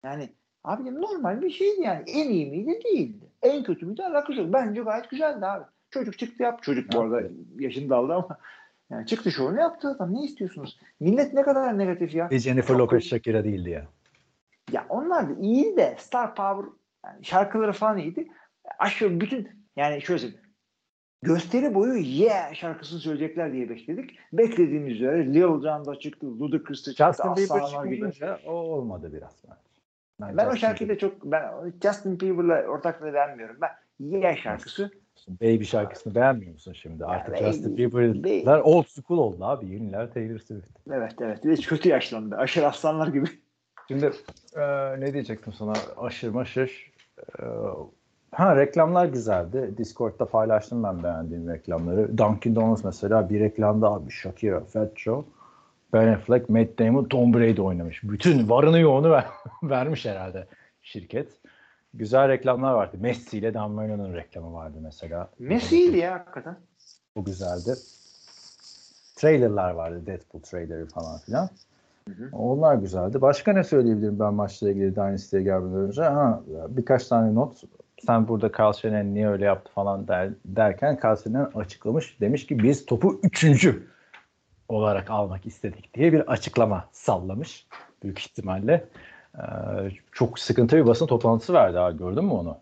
Yani abi normal bir şeydi yani. En iyi miydi? Değildi. En kötü müydü? Alakası yok. Bence gayet güzeldi abi. Çocuk çıktı yap. Çocuk bu arada yaşını da aldı ama yani çıktı şovunu yaptı adam. Ne istiyorsunuz? Millet ne kadar negatif ya. Bir Jennifer Lopez Shakira değildi ya. Ya onlar da iyiydi de Star Power yani şarkıları falan iyiydi. Aşırı bütün yani şöyle söyleyeyim. Gösteri boyu Yeah şarkısını söyleyecekler diye bekledik. Beklediğimiz üzere Lil Jon da çıktı, Ludacris de çıktı, Justin Bieber çıkmayınca o olmadı biraz bence. Ben, Ben o şarkıyı da çok ben Justin Bieber'la ortaklığı beğenmiyorum. Ben Yeah şarkısı Bieber- Baby şarkısını beğenmiyor musun şimdi? Artık Baby, Justin. Bieber'lar old school oldu abi. Yeniler Taylor Swift. evet evet bir de kötü yaşlandı. Aşırı aslanlar gibi. Şimdi e, ne diyecektim sana? Aşır maşır. E, ha reklamlar güzeldi. Discord'da paylaştım ben beğendiğim reklamları. Dunkin Donuts mesela bir reklamda abi Shakira, Fat Joe, Ben Affleck, Matt Damon, Tom Brady oynamış. Bütün varını yoğunu ver, vermiş herhalde şirket. Güzel reklamlar vardı. Messi ile Dan Marino'nun reklamı vardı mesela. Messi'ydi ya hakikaten. Bu güzeldi. Trailerlar vardı. Deadpool traileri falan filan. Onlar güzeldi. Başka ne söyleyebilirim ben maçla ilgili Dynasty'ye gelmeden önce? Ha, birkaç tane not. Sen burada Carl Shanahan niye öyle yaptı falan der, derken Carl Shanahan açıklamış. Demiş ki biz topu üçüncü olarak almak istedik diye bir açıklama sallamış. Büyük ihtimalle. Ee, çok sıkıntı bir basın toplantısı verdi abi. Gördün mü onu?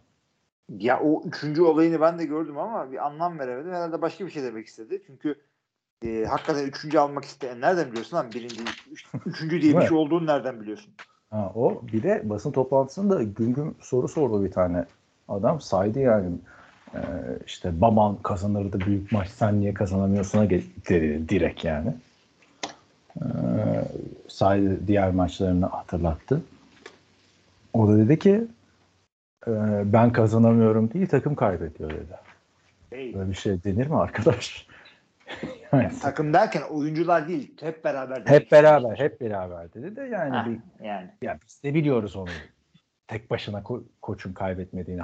Ya o üçüncü olayını ben de gördüm ama bir anlam veremedim. Herhalde başka bir şey demek istedi. Çünkü e, hakikaten üçüncü almak isteyen nereden biliyorsun lan birinci, üç- üçüncü diye bir şey olduğunu nereden biliyorsun? Ha, o bir de basın toplantısında gün gün soru sordu bir tane adam. Saydı yani Ee, işte baban kazanırdı büyük maç sen niye kazanamıyorsun'a dedi direkt yani. Ee, saydı diğer maçlarını hatırlattı. O da dedi ki "Ee, ben kazanamıyorum değil takım kaybediyor dedi. Hey. Böyle bir şey denir mi arkadaş? yani, Takım derken oyuncular değil, hep beraber. demek hep beraber, istemiş. hep beraber dedi de yani Ha, bir yani. ya biz de biliyoruz onu. Tek başına ko- koçun kaybetmediğini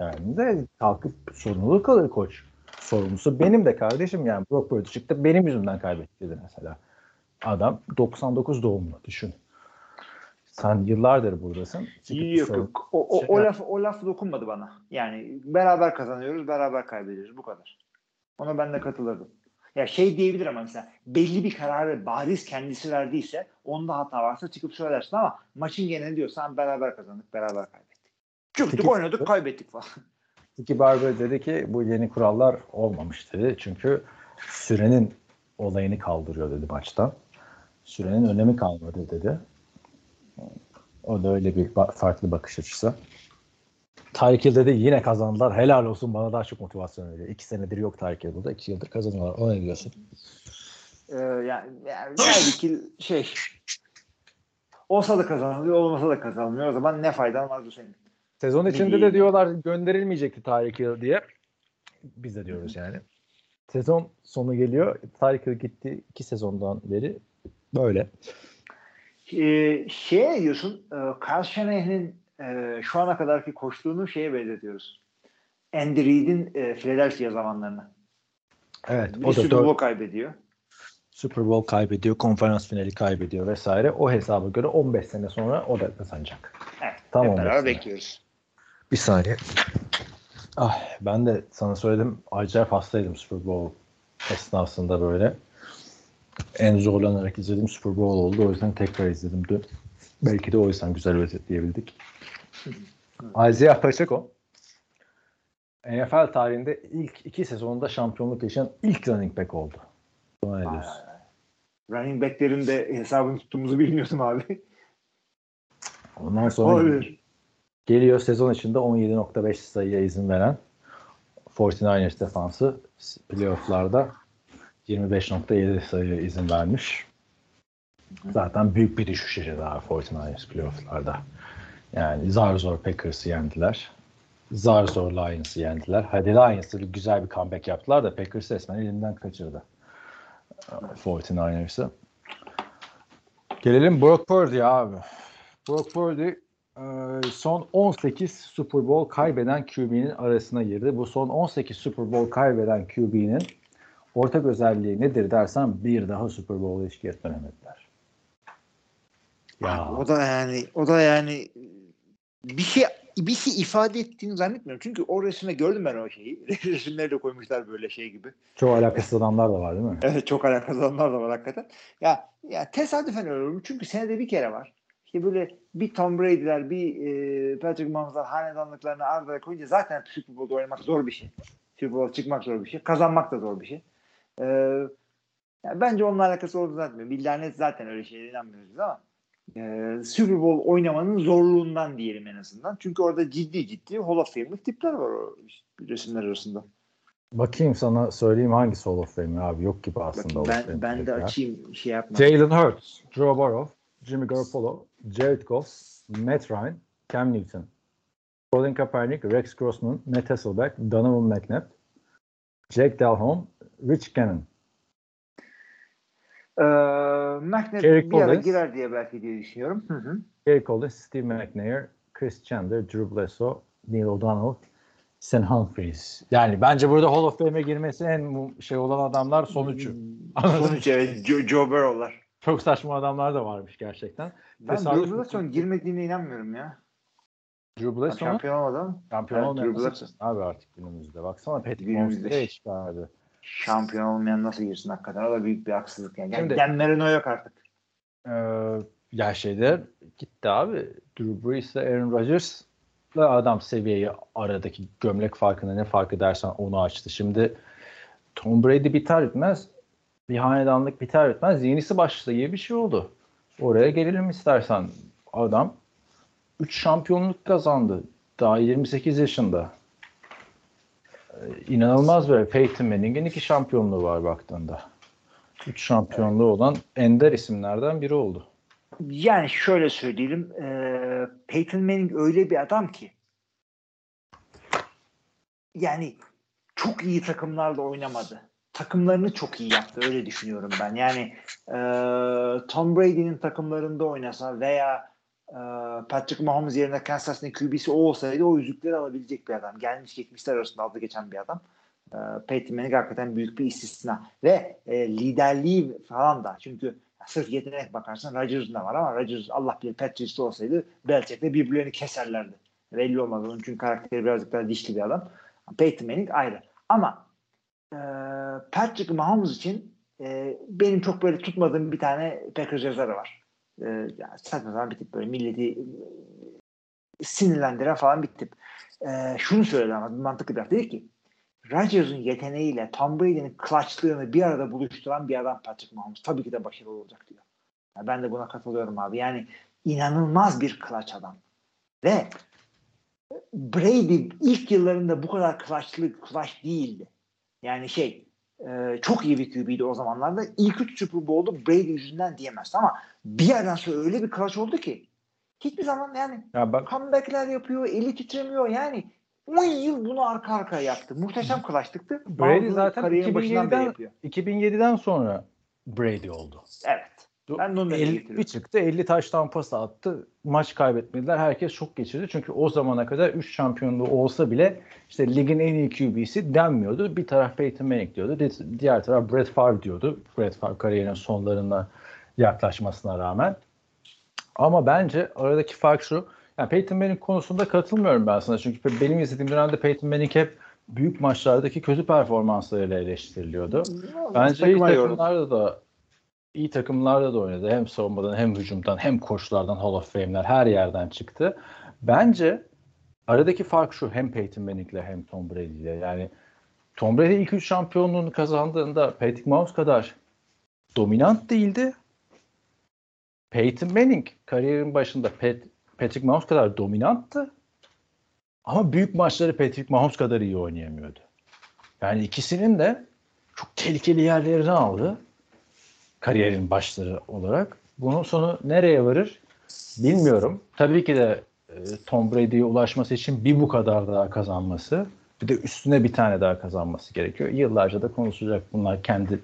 yani de kalkıp sorumluluk alır koç. Sorumlusu benim de kardeşim yani Brock Purdy çıktı benim yüzümden kaybetti dedi mesela. Adam 99 doğumlu düşün. Sen yıllardır buradasın. Yok yok. O, o, o, laf, o laf dokunmadı bana. Yani beraber kazanıyoruz, beraber kaybediyoruz. Bu kadar. Ona ben de katılırdım. Ya şey diyebilir ama mesela belli bir kararı bariz kendisi verdiyse onda hata varsa çıkıp söylersin ama maçın geneli diyorsan beraber kazandık, beraber kaybettik. Çıktık, oynadık, kaybettik falan. Tiki Barber dedi ki bu yeni kurallar olmamış dedi. Çünkü sürenin olayını kaldırıyor dedi maçtan. Sürenin önemi kalmadı dedi. O da öyle bir ba- farklı bakış açısı. Tyreek Hill dedi yine kazandılar. Helal olsun bana daha çok motivasyon veriyor. İki senedir yok Tyreek Hill burada. iki yıldır kazanıyorlar. O ne diyorsun? Ee, yani, yani belki şey olsa da kazanılıyor, olmasa da kazanılmıyor. O zaman ne faydan var bu senin? Sezon içinde de diyorlar gönderilmeyecekti Tyreek Hill diye. Biz de diyoruz yani. Sezon sonu geliyor. Tyreek Hill gitti iki sezondan beri. Böyle. Ee, şeye ne diyorsun? Ee, Kyle Shanahan'in e, şu ana kadarki koştuğunu şeye benzetiyoruz. Andy Reid'in e, Philadelphia zamanlarına. Evet. Bir O da Super Bowl kaybediyor. Super Bowl kaybediyor, konferans finali kaybediyor vesaire. O hesaba göre 15 sene sonra o da kazanacak. Evet. Tamam, hep beraber mesela. bekliyoruz. Bir saniye. Ah, ben de sana söyledim. Acayip hastaydım Super Bowl esnasında böyle. En zorlanarak izlediğim Super Bowl oldu. O yüzden tekrar izledim dün. Belki de o yüzden güzel özetleyebildik. Isaiah Pacheco NFL tarihinde ilk iki sezonunda şampiyonluk yaşayan ilk running back oldu. Buna ne diyorsun? Running back'lerin de hesabını tuttuğumuzu bilmiyordum abi. Ondan sonra Olabilir. Geliyor sezon içinde 17.5 sayıya izin veren 49ers defansı playofflarda 25.7 sayıya izin vermiş. Zaten büyük bir düşüş yaşadı abi 49ers playofflarda. Yani zar zor Packers'ı yendiler. Zar zor Lions'ı yendiler. Hadi Lions'ı güzel bir comeback yaptılar da Packers resmen elinden kaçırdı. 49ers'ı. Gelelim Brock Purdy abi. Brock Purdy e, son 18 Super Bowl kaybeden QB'nin arasına girdi. Bu son 18 Super Bowl kaybeden QB'nin ortak özelliği nedir dersen bir daha Super Bowl'a hiç geri dönemediler. Ya O da yani o da yani bir şey bir şey ifade ettiğini zannetmiyorum. Çünkü o resimde gördüm ben o şeyi. Resimleri de koymuşlar böyle şey gibi. çok alakasız adamlar da var değil mi? Evet çok alakasız olanlar da var hakikaten. Ya, ya tesadüfen öyle olur. Çünkü senede bir kere var. İşte böyle bir Tom Brady'ler, bir e, Patrick Mahomes'lar hanedanlıklarını ardına koyunca zaten Super Bowl'da oynamak zor bir şey. Super Bowl'a çıkmak zor bir şey. Kazanmak da zor bir şey. Ee, yani bence onunla alakası olduğunu zannetmiyorum. Billahi zaten öyle şeylere inanmıyoruz ama e, Super Bowl oynamanın zorluğundan diyelim en azından. Çünkü orada ciddi ciddi Hall of Fame'lik tipler var o resimler arasında. Bakayım sana söyleyeyim hangisi Hall of Fame abi yok gibi aslında. Of ben, ben de ya. açayım şey yapma. Jalen Hurts, Joe Burrow, Jimmy Garoppolo, Jared Goff, Matt Ryan, Cam Newton, Colin Kaepernick, Rex Grossman, Matt Hasselbeck, Donovan McNabb, Jack Delhomme, Rich Gannon. Ee, Jerry bir ara Collins. girer diye belki diye düşünüyorum. Hı hı. Gary Collins, Steve McNair, Chris Chandler, Drew Bledsoe, Neil O'Donnell, Sen Humphries. Yani bence burada Hall of Fame'e girmesi en şey olan adamlar son üçü. Mı? Sonuç evet Joe, Joe Burrow'lar. Çok saçma adamlar da varmış gerçekten. Ben Drew Bledsoe'nun girmediğine inanmıyorum ya. Drew Bledsoe? Şampiyon olmadı ama. Şampiyon Evet, olmayan Drew nasıl abi artık günümüzde. Baksana Patrick Günümüzde. Mahomes'e çıkardı. Şampiyon olmayan nasıl girsin hakikaten? O da büyük bir haksızlık yani. Şimdi- Dan Marino yok artık. Ee, ya şeyde gitti abi. Drew Brees ile Aaron Rodgers'la adam seviyeyi aradaki gömlek farkını ne farkı dersen onu açtı. Şimdi Tom Brady biter bitmez bir hanedanlık biter bitmez yenisi başladı gibi bir şey oldu. Oraya gelelim istersen. Adam 3 şampiyonluk kazandı. Daha 28 yaşında. Ee, İnanılmaz böyle. Peyton Manning'in iki şampiyonluğu var baktığında. 3 şampiyonluğu olan ender isimlerden biri oldu. Yani şöyle söyleyelim. E, Peyton Manning öyle bir adam ki yani çok iyi takımlarla oynamadı. Takımlarını çok iyi yaptı. Öyle düşünüyorum ben. Yani e, Tom Brady'nin takımlarında oynasa veya Patrick Mahomes yerine Kansas City QB'si o olsaydı o yüzükleri alabilecek bir adam. Gelmiş geçmişler arasında aldı geçen bir adam. E, Peyton Manning hakikaten büyük bir istisna. Ve e, liderliği falan da. Çünkü sırf yetenek bakarsan Rodgers'ın da var ama Rodgers Allah bilir Patriots'ta olsaydı Belichick'le birbirlerini keserlerdi. Belli olmaz. Onun çünkü karakteri birazcık daha dişli bir adam. Peyton Manning ayrı. Ama e, Patrick Mahomes için e, benim çok böyle tutmadığım bir tane Packers yazarı var. E, yani saçma sapan bir tip böyle milleti e, sinirlendiren falan bir tip. E, şunu söyledi ama mantıklı bir laf. Dedi ki Rodgers'ın yeteneğiyle Tom Brady'nin clutchlığını bir arada buluşturan bir adam Patrick Mahomes. Tabii ki de başarılı olacak diyor. Yani ben de buna katılıyorum abi. Yani inanılmaz bir clutch adam. Ve Brady ilk yıllarında bu kadar clutchlı, clutch değildi. Yani şey e, çok iyi bir QB'ydi o zamanlarda. İlk üç Super Bowl'u Brady yüzünden diyemezsin ama bir yerden sonra öyle bir clutch oldu ki hiçbir zaman yani Ya bak comebackler yapıyor, eli titremiyor. Yani 10 yıl bunu arka arkaya yaptı. Muhteşem kılaştıktı. Brady Bazı zaten kariyerin başından beri 2007'den yapıyor. 2007'den sonra Brady oldu. Evet. Ben de onu demek 50 getiriyorum. bir çıktı 50 taş tampası attı. Maç kaybetmediler. Herkes şok geçirdi. Çünkü o zamana kadar 3 şampiyonluğu olsa bile işte ligin en iyi QB'si denmiyordu. Bir taraf Peyton Manning diyordu. di- Diğer taraf Brett Favre diyordu. Brett Favre kariyerinin sonlarına yaklaşmasına rağmen. Ama bence aradaki fark şu. Yani Peyton Manning konusunda katılmıyorum ben sana. Çünkü benim izlediğim dönemde Peyton Manning hep büyük maçlardaki kötü performanslarıyla eleştiriliyordu. Bence yorum. takımlarda da iyi takımlarda da oynadı. Hem savunmadan hem hücumdan hem koçlardan Hall of Fame'ler her yerden çıktı. Bence aradaki fark şu hem Peyton Manning'le hem Tom Brady'yle. Yani Tom Brady ilk üç şampiyonluğunu kazandığında Patrick Mahomes kadar dominant değildi. Peyton Manning kariyerin başında Pat, Patrick Mahomes kadar dominanttı. Ama büyük maçları Patrick Mahomes kadar iyi oynayamıyordu. Yani ikisinin de çok tehlikeli yerlerini aldı kariyerin başları olarak. Bunun sonu nereye varır bilmiyorum. Tabii ki de e, Tom Brady'ye ulaşması için bir bu kadar daha kazanması bir de üstüne bir tane daha kazanması gerekiyor. Yıllarca da konuşacak bunlar kendileri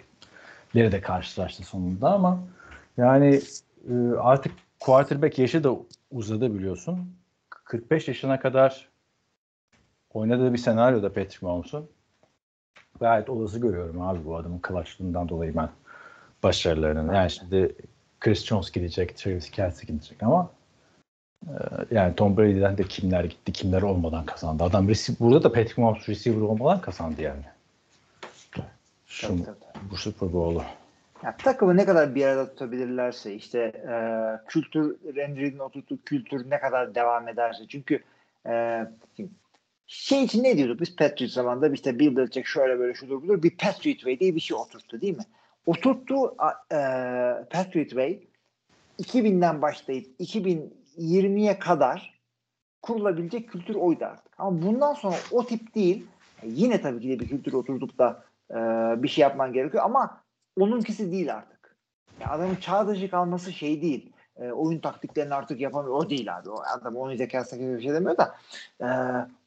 de karşılaştı sonunda ama yani e, artık quarterback yaşı da uzadı biliyorsun. 45 yaşına kadar oynadığı bir senaryoda Patrick Mahomes'un gayet olası görüyorum abi bu adamın clutchlığından dolayı ben başarılarının. Yani şimdi Chris Jones gidecek, Travis Kelce gidecek ama e, yani Tom Brady'den de kimler gitti, kimler olmadan kazandı. Adam receiver, burada da Patrick Mahomes receiver olmadan kazandı yani. Şu, Tabii, tabii, tabii. bu Super Bowl'u. Ya, takımı ne kadar bir arada tutabilirlerse işte e, kültür Render'in oturttuğu kültür ne kadar devam ederse çünkü e, şey için ne diyorduk biz Patriot zamanında işte Bill Belichick şöyle böyle şudur budur bir Patriot Way diye bir şey oturttu değil mi? Oturttuğu a- e, Patriot Way 2000'den başlayıp 2020'ye kadar kurulabilecek kültür oydu artık. Ama bundan sonra o tip değil. E, Yine tabii ki de bir kültür oturtup da e, bir şey yapman gerekiyor ama onunkisi değil artık. Ya adamın çağ dışı kalması şey değil. E, oyun taktiklerini artık yapamıyor. O değil abi. O adam oyun zekası gibi bir şey demiyor da e,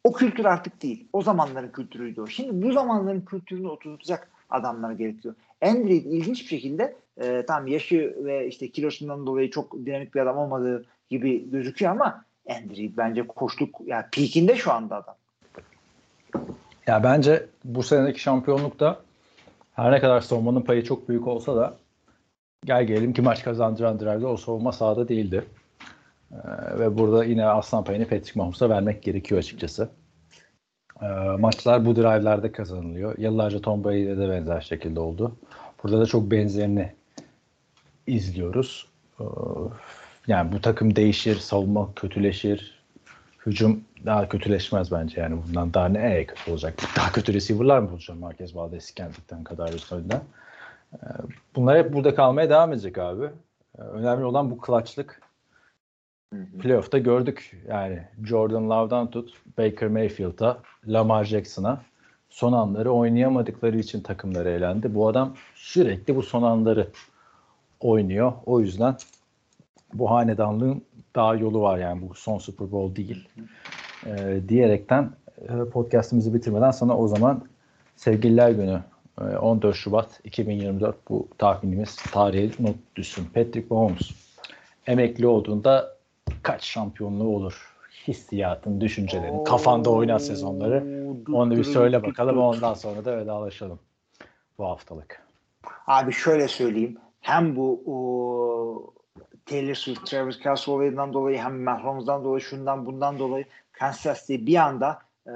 o kültür artık değil. O zamanların kültürüydü o. Şimdi bu zamanların kültürünü oturtacak adamlar gerekiyor. Andrew ilginç bir şekilde e, tam yaşı ve işte kilosundan dolayı çok dinamik bir adam olmadığı gibi gözüküyor ama Andrew bence koştuk yani peakinde şu anda adam. Ya bence bu senedeki şampiyonlukta her ne kadar savunmanın payı çok büyük olsa da gel gelelim ki maç kazandıran drive'de o savunma sahada değildi. Ee, ve burada yine aslan payını Patrick Mahomes'a vermek gerekiyor açıkçası. Ee, maçlar bu drive'lerde kazanılıyor. Yıllarca Tom Brady'de de benzer şekilde oldu. Burada da çok benzerini izliyoruz. Ee, yani bu takım değişir, savunma kötüleşir, hücum daha kötüleşmez bence yani bundan daha ne e, kötü olacak? Daha kötü receiver'lar mı bulacağım Marquez Valdez kendikten kadar üstünden? Ee, Bunlar hep burada kalmaya devam edecek abi. Önemli olan bu clutchlık. Playoff'ta gördük yani Jordan Love'dan tut Baker Mayfield'a, Lamar Jackson'a son anları oynayamadıkları için takımları elendi. Bu adam sürekli bu son anları oynuyor. O yüzden bu hanedanlığın daha yolu var yani bu son Super Bowl değil. Ee, diyerekten e, podcastimizi bitirmeden sana o zaman sevgililer günü e, 14 Şubat 2024 bu tahminimiz tarihe not düşsün. Patrick Mahomes emekli olduğunda kaç şampiyonluğu olur? Hissiyatın, düşüncelerin, kafanda oynayan sezonları. Onu bir söyle bakalım ondan sonra da vedalaşalım bu haftalık. Abi şöyle söyleyeyim. Hem bu o, Taylor Swift, Travis Kelce olayından dolayı hem Mahomes'dan dolayı şundan bundan dolayı Kansas City bir anda e,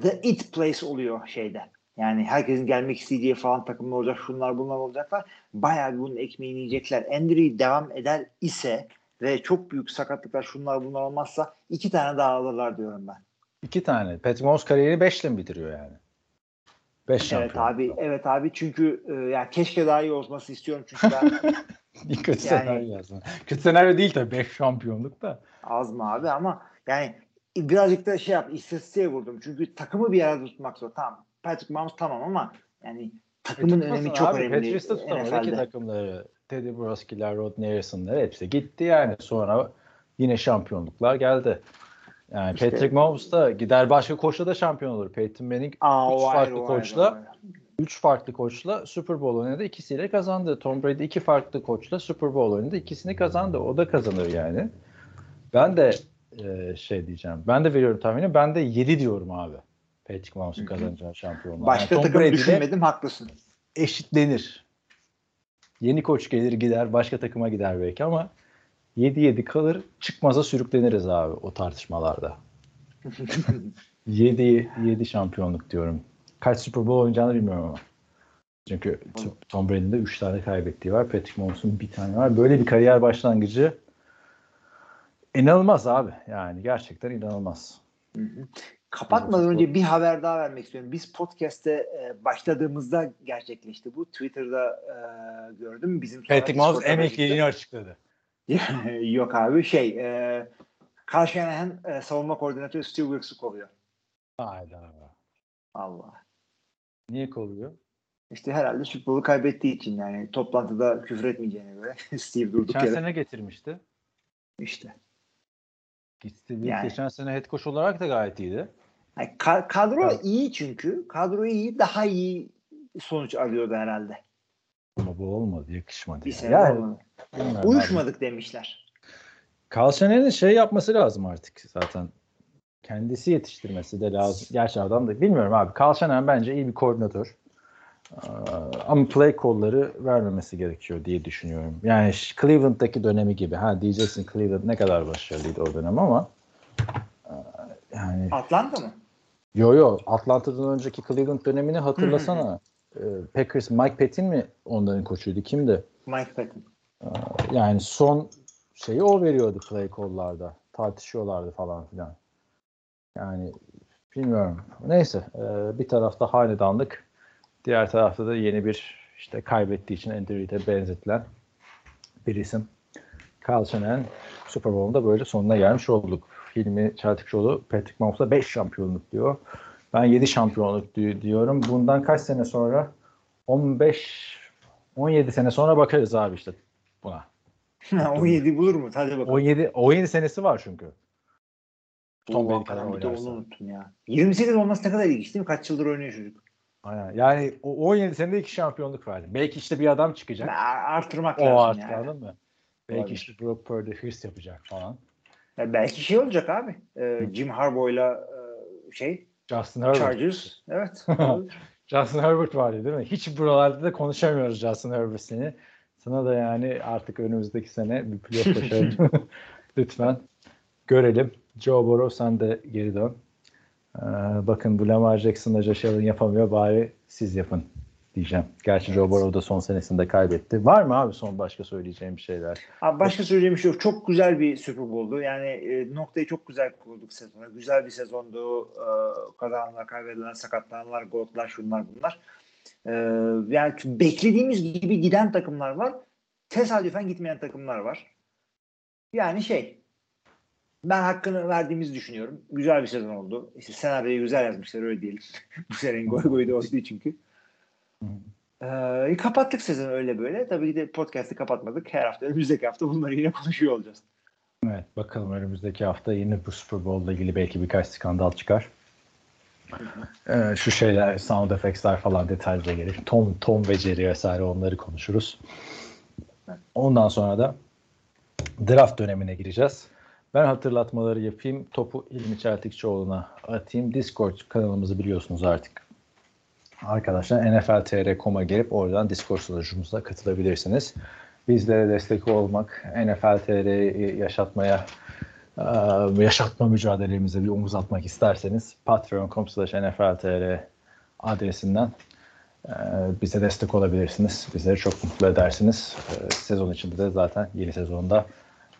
the it place oluyor şeyde. Yani herkesin gelmek istediği falan takımlar olacak, şunlar bunlar olacaklar. Bayağı bunun ekmeğini yiyecekler. Andrew devam eder ise ve çok büyük sakatlıklar şunlar bunlar olmazsa iki tane daha alırlar diyorum ben. İki tane. Patrick Mahomes kariyeri 5 ile mi bitiriyor yani? 5 Evet şampiyon. abi, evet abi çünkü e, ya keşke daha iyi olması istiyorum çünkü ben Bir kötü Yani- senaryo yazsın. Kötü senaryo değil tabii 5 şampiyonluk da. Az mı abi ama yani birazcık da şey yap istatistiğe vurdum. Çünkü takımı bir arada tutmak zor. Tamam. Patrick Mahomes tamam ama yani takımın E, önemi çok abi. önemli Patriots da tutamadı ki takımları. Teddy Bruschi'ler, Rodney Harrison'lar hepsi gitti yani. Sonra yine şampiyonluklar geldi. Yani İşte- Patrick Mahomes da gider başka koçla da şampiyon olur. Peyton Manning Aa, üç o ayrı, farklı o ayrı, koçla o ayrı. üç farklı koçla Super Bowl oynadı. ikisiyle kazandı. Tom Brady iki farklı koçla Super Bowl oynadı. ikisini kazandı. O da kazanır yani. Ben de e, şey diyeceğim. Ben de veriyorum tahmini. Ben de 7 diyorum abi. Patrick Mahomes'un kazanacağı şampiyonluğu. Başka Yani Tom takım Brady ile düşünmedim haklısın. eşitlenir. Yeni koç gelir gider başka takıma gider belki ama 7-7 kalır çıkmaza sürükleniriz abi o tartışmalarda. 7 7 şampiyonluk diyorum. Kaç Super Bowl oynayacağını bilmiyorum ama. Çünkü Tom Brady'nin de 3 tane kaybettiği var. Patrick Mahomes'un bir tane var. Böyle bir kariyer başlangıcı inanılmaz abi. Yani gerçekten inanılmaz. Kapatmadan önce bir haber daha vermek istiyorum. Biz podcast'te e, başladığımızda gerçekleşti bu. Twitter'da e, gördüm. Bizim Patrick Mahomes emekliliğini açıkladı. Yok abi şey e, Carl Shanahan e, savunma koordinatörü Steve Wilkes'u kovuyor. Hayda. Allah. Niye kovuyor? İşte herhalde Super Bowl'u kaybettiği için yani toplantıda küfür etmeyeceğine göre Steve durduk Geçen yere. sene getirmişti. İşte. Gitti. Yani. Geçen sene head coach olarak da gayet iyiydi. Yani ka- kadro Evet. iyi çünkü. Kadro iyi daha iyi sonuç alıyordu herhalde. Ama bu olmadı. Yakışmadı. Bir ya. sene Yani, olmadı. bilmiyorum abi. Uyuşmadık demişler. Shannon'ın şey yapması lazım artık zaten. Kendisi yetiştirmesi de lazım. Gerçi adam da bilmiyorum abi. Shanahan bence iyi bir koordinatör. Ama play call'ları vermemesi gerekiyor diye düşünüyorum. Yani Cleveland'daki dönemi gibi. Ha diyeceksin Cleveland ne kadar başarılıydı o dönem ama yani Atlanta mı? Yo yo Atlanta'dan önceki Cleveland dönemini hatırlasana. Ee, Packers Mike Patton mi onların koçuydu? Kimdi? Mike Patton. Yani son şeyi o veriyordu play call'larda. Tartışıyorlardı falan filan. Yani bilmiyorum. Neyse. e, bir tarafta hanedanlık. Diğer tarafta da yeni bir işte kaybettiği için Andy Reid'e benzetilen bir isim. Carl Shanahan Super Bowl'da böyle sonuna gelmiş olduk. Filmi Çeltikçoğlu Patrick Mahomes'a 5 şampiyonluk diyor. Ben 7 şampiyonluk di- diyorum. Bundan kaç sene sonra? 15 17 sene sonra bakarız abi işte buna. 17 bulur mu? Hadi bakalım. 17 17 senesi var çünkü. Tom Oo, Brady kadar hakikaten bir de onu unuttum ya. 28 olması ne kadar ilginç değil mi? Kaç yıldır oynuyor çocuk. Aynen. Yani o 17 senede iki şampiyonluk verdi. Belki işte bir adam çıkacak. Ar- Artırmak O lazım artık yani. mı? Belki Olabilir. işte Brock Purdy hırs yapacak falan. Ya belki şey olacak abi. Ee, Jim Harbaugh'la e, şey Justin Herbert. Chargers. Evet. Justin Herbert vardı değil mi? Hiç buralarda da konuşamıyoruz Justin Herbert seni. Sana da yani artık önümüzdeki sene bir playoff başarı lütfen görelim. Joe Burrow sen de geri dön. Ee, bakın bu Lamar Jackson'la Josh Allen yapamıyor bari siz yapın diyeceğim. Gerçi Joe Burrow da son senesinde kaybetti. Var mı abi son başka söyleyeceğim bir şeyler? Abi başka söyleyeceğim bir şey yok. Çok güzel bir Super Bowl'du. Yani e, noktayı çok güzel kurduk sezona. Güzel bir sezondu. E, kazananlar, kaybedilenler, sakatlananlar, gollar, şunlar bunlar. E, yani beklediğimiz gibi giden takımlar var. Tesadüfen gitmeyen takımlar var. Yani şey ben hakkını verdiğimizi düşünüyorum. Güzel bir sezon oldu. İşte senaryoyu güzel yazmışlar öyle diyelim. Bu senenin goy goyu da oydu çünkü. Ee, kapattık sezonu öyle böyle. Tabii ki de podcast'ı kapatmadık. Her hafta önümüzdeki hafta bunları yine konuşuyor olacağız. Evet bakalım önümüzdeki hafta yine bu Super Bowl'la ilgili belki birkaç skandal çıkar. Ee, şu şeyler, sound effects'ler falan detaylıca gelir. Tom, Tom ve Jerry vesaire onları konuşuruz. Ondan sonra da draft dönemine gireceğiz. Ben hatırlatmaları yapayım. Topu İlmi Çeltikçioğlu'na atayım. Discord kanalımızı biliyorsunuz artık. Arkadaşlar NFL.tr.com'a girip oradan Discord sunucumuza katılabilirsiniz. Bizlere destek olmak, NFL.tr'yi yaşatmaya e, yaşatma mücadelemize bir omuz atmak isterseniz patreon.com nfltr adresinden e, bize destek olabilirsiniz. Bizleri çok mutlu edersiniz. E, sezon içinde de zaten yeni sezonda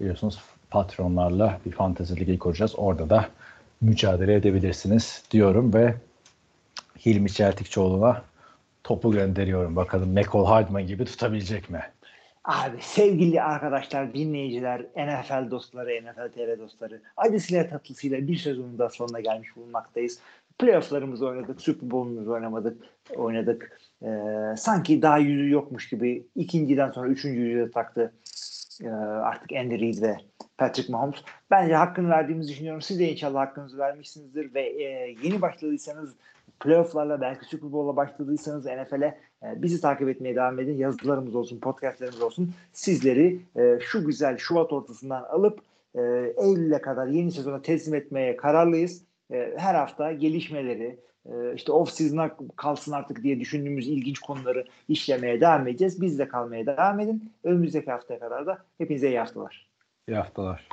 biliyorsunuz patronlarla bir fantezi ligi kuracağız. Orada da mücadele edebilirsiniz diyorum ve Hilmi Çeltikçioğlu'na topu gönderiyorum. Bakalım McCall Hardman gibi tutabilecek mi? Abi sevgili arkadaşlar, dinleyiciler, NFL dostları, NFL TR dostları, acısıyla tatlısıyla bir sezonun da sonuna gelmiş bulunmaktayız. Playoff'larımızı oynadık, Super Bowl'umuzu oynamadık, oynadık. Ee, sanki daha yüzü yokmuş gibi ikinciden sonra üçüncü yüzü taktı e, artık Andy Reid ve Patrick Mahomes. Bence hakkını verdiğimizi düşünüyorum. Siz de inşallah hakkınızı vermişsinizdir ve e, yeni başladıysanız playofflarla belki Super Bowl'la başladıysanız NFL'e e, bizi takip etmeye devam edin. Yazılarımız olsun, podcastlerimiz olsun. Sizleri e, şu güzel Şubat ortasından alıp e, Eylül'e kadar yeni sezona teslim etmeye kararlıyız. E, her hafta gelişmeleri, e, işte off season'a kalsın artık diye düşündüğümüz ilginç konuları işlemeye devam edeceğiz. Biz de kalmaya devam edin. Önümüzdeki haftaya kadar da hepinize iyi haftalar. İyi haftalar.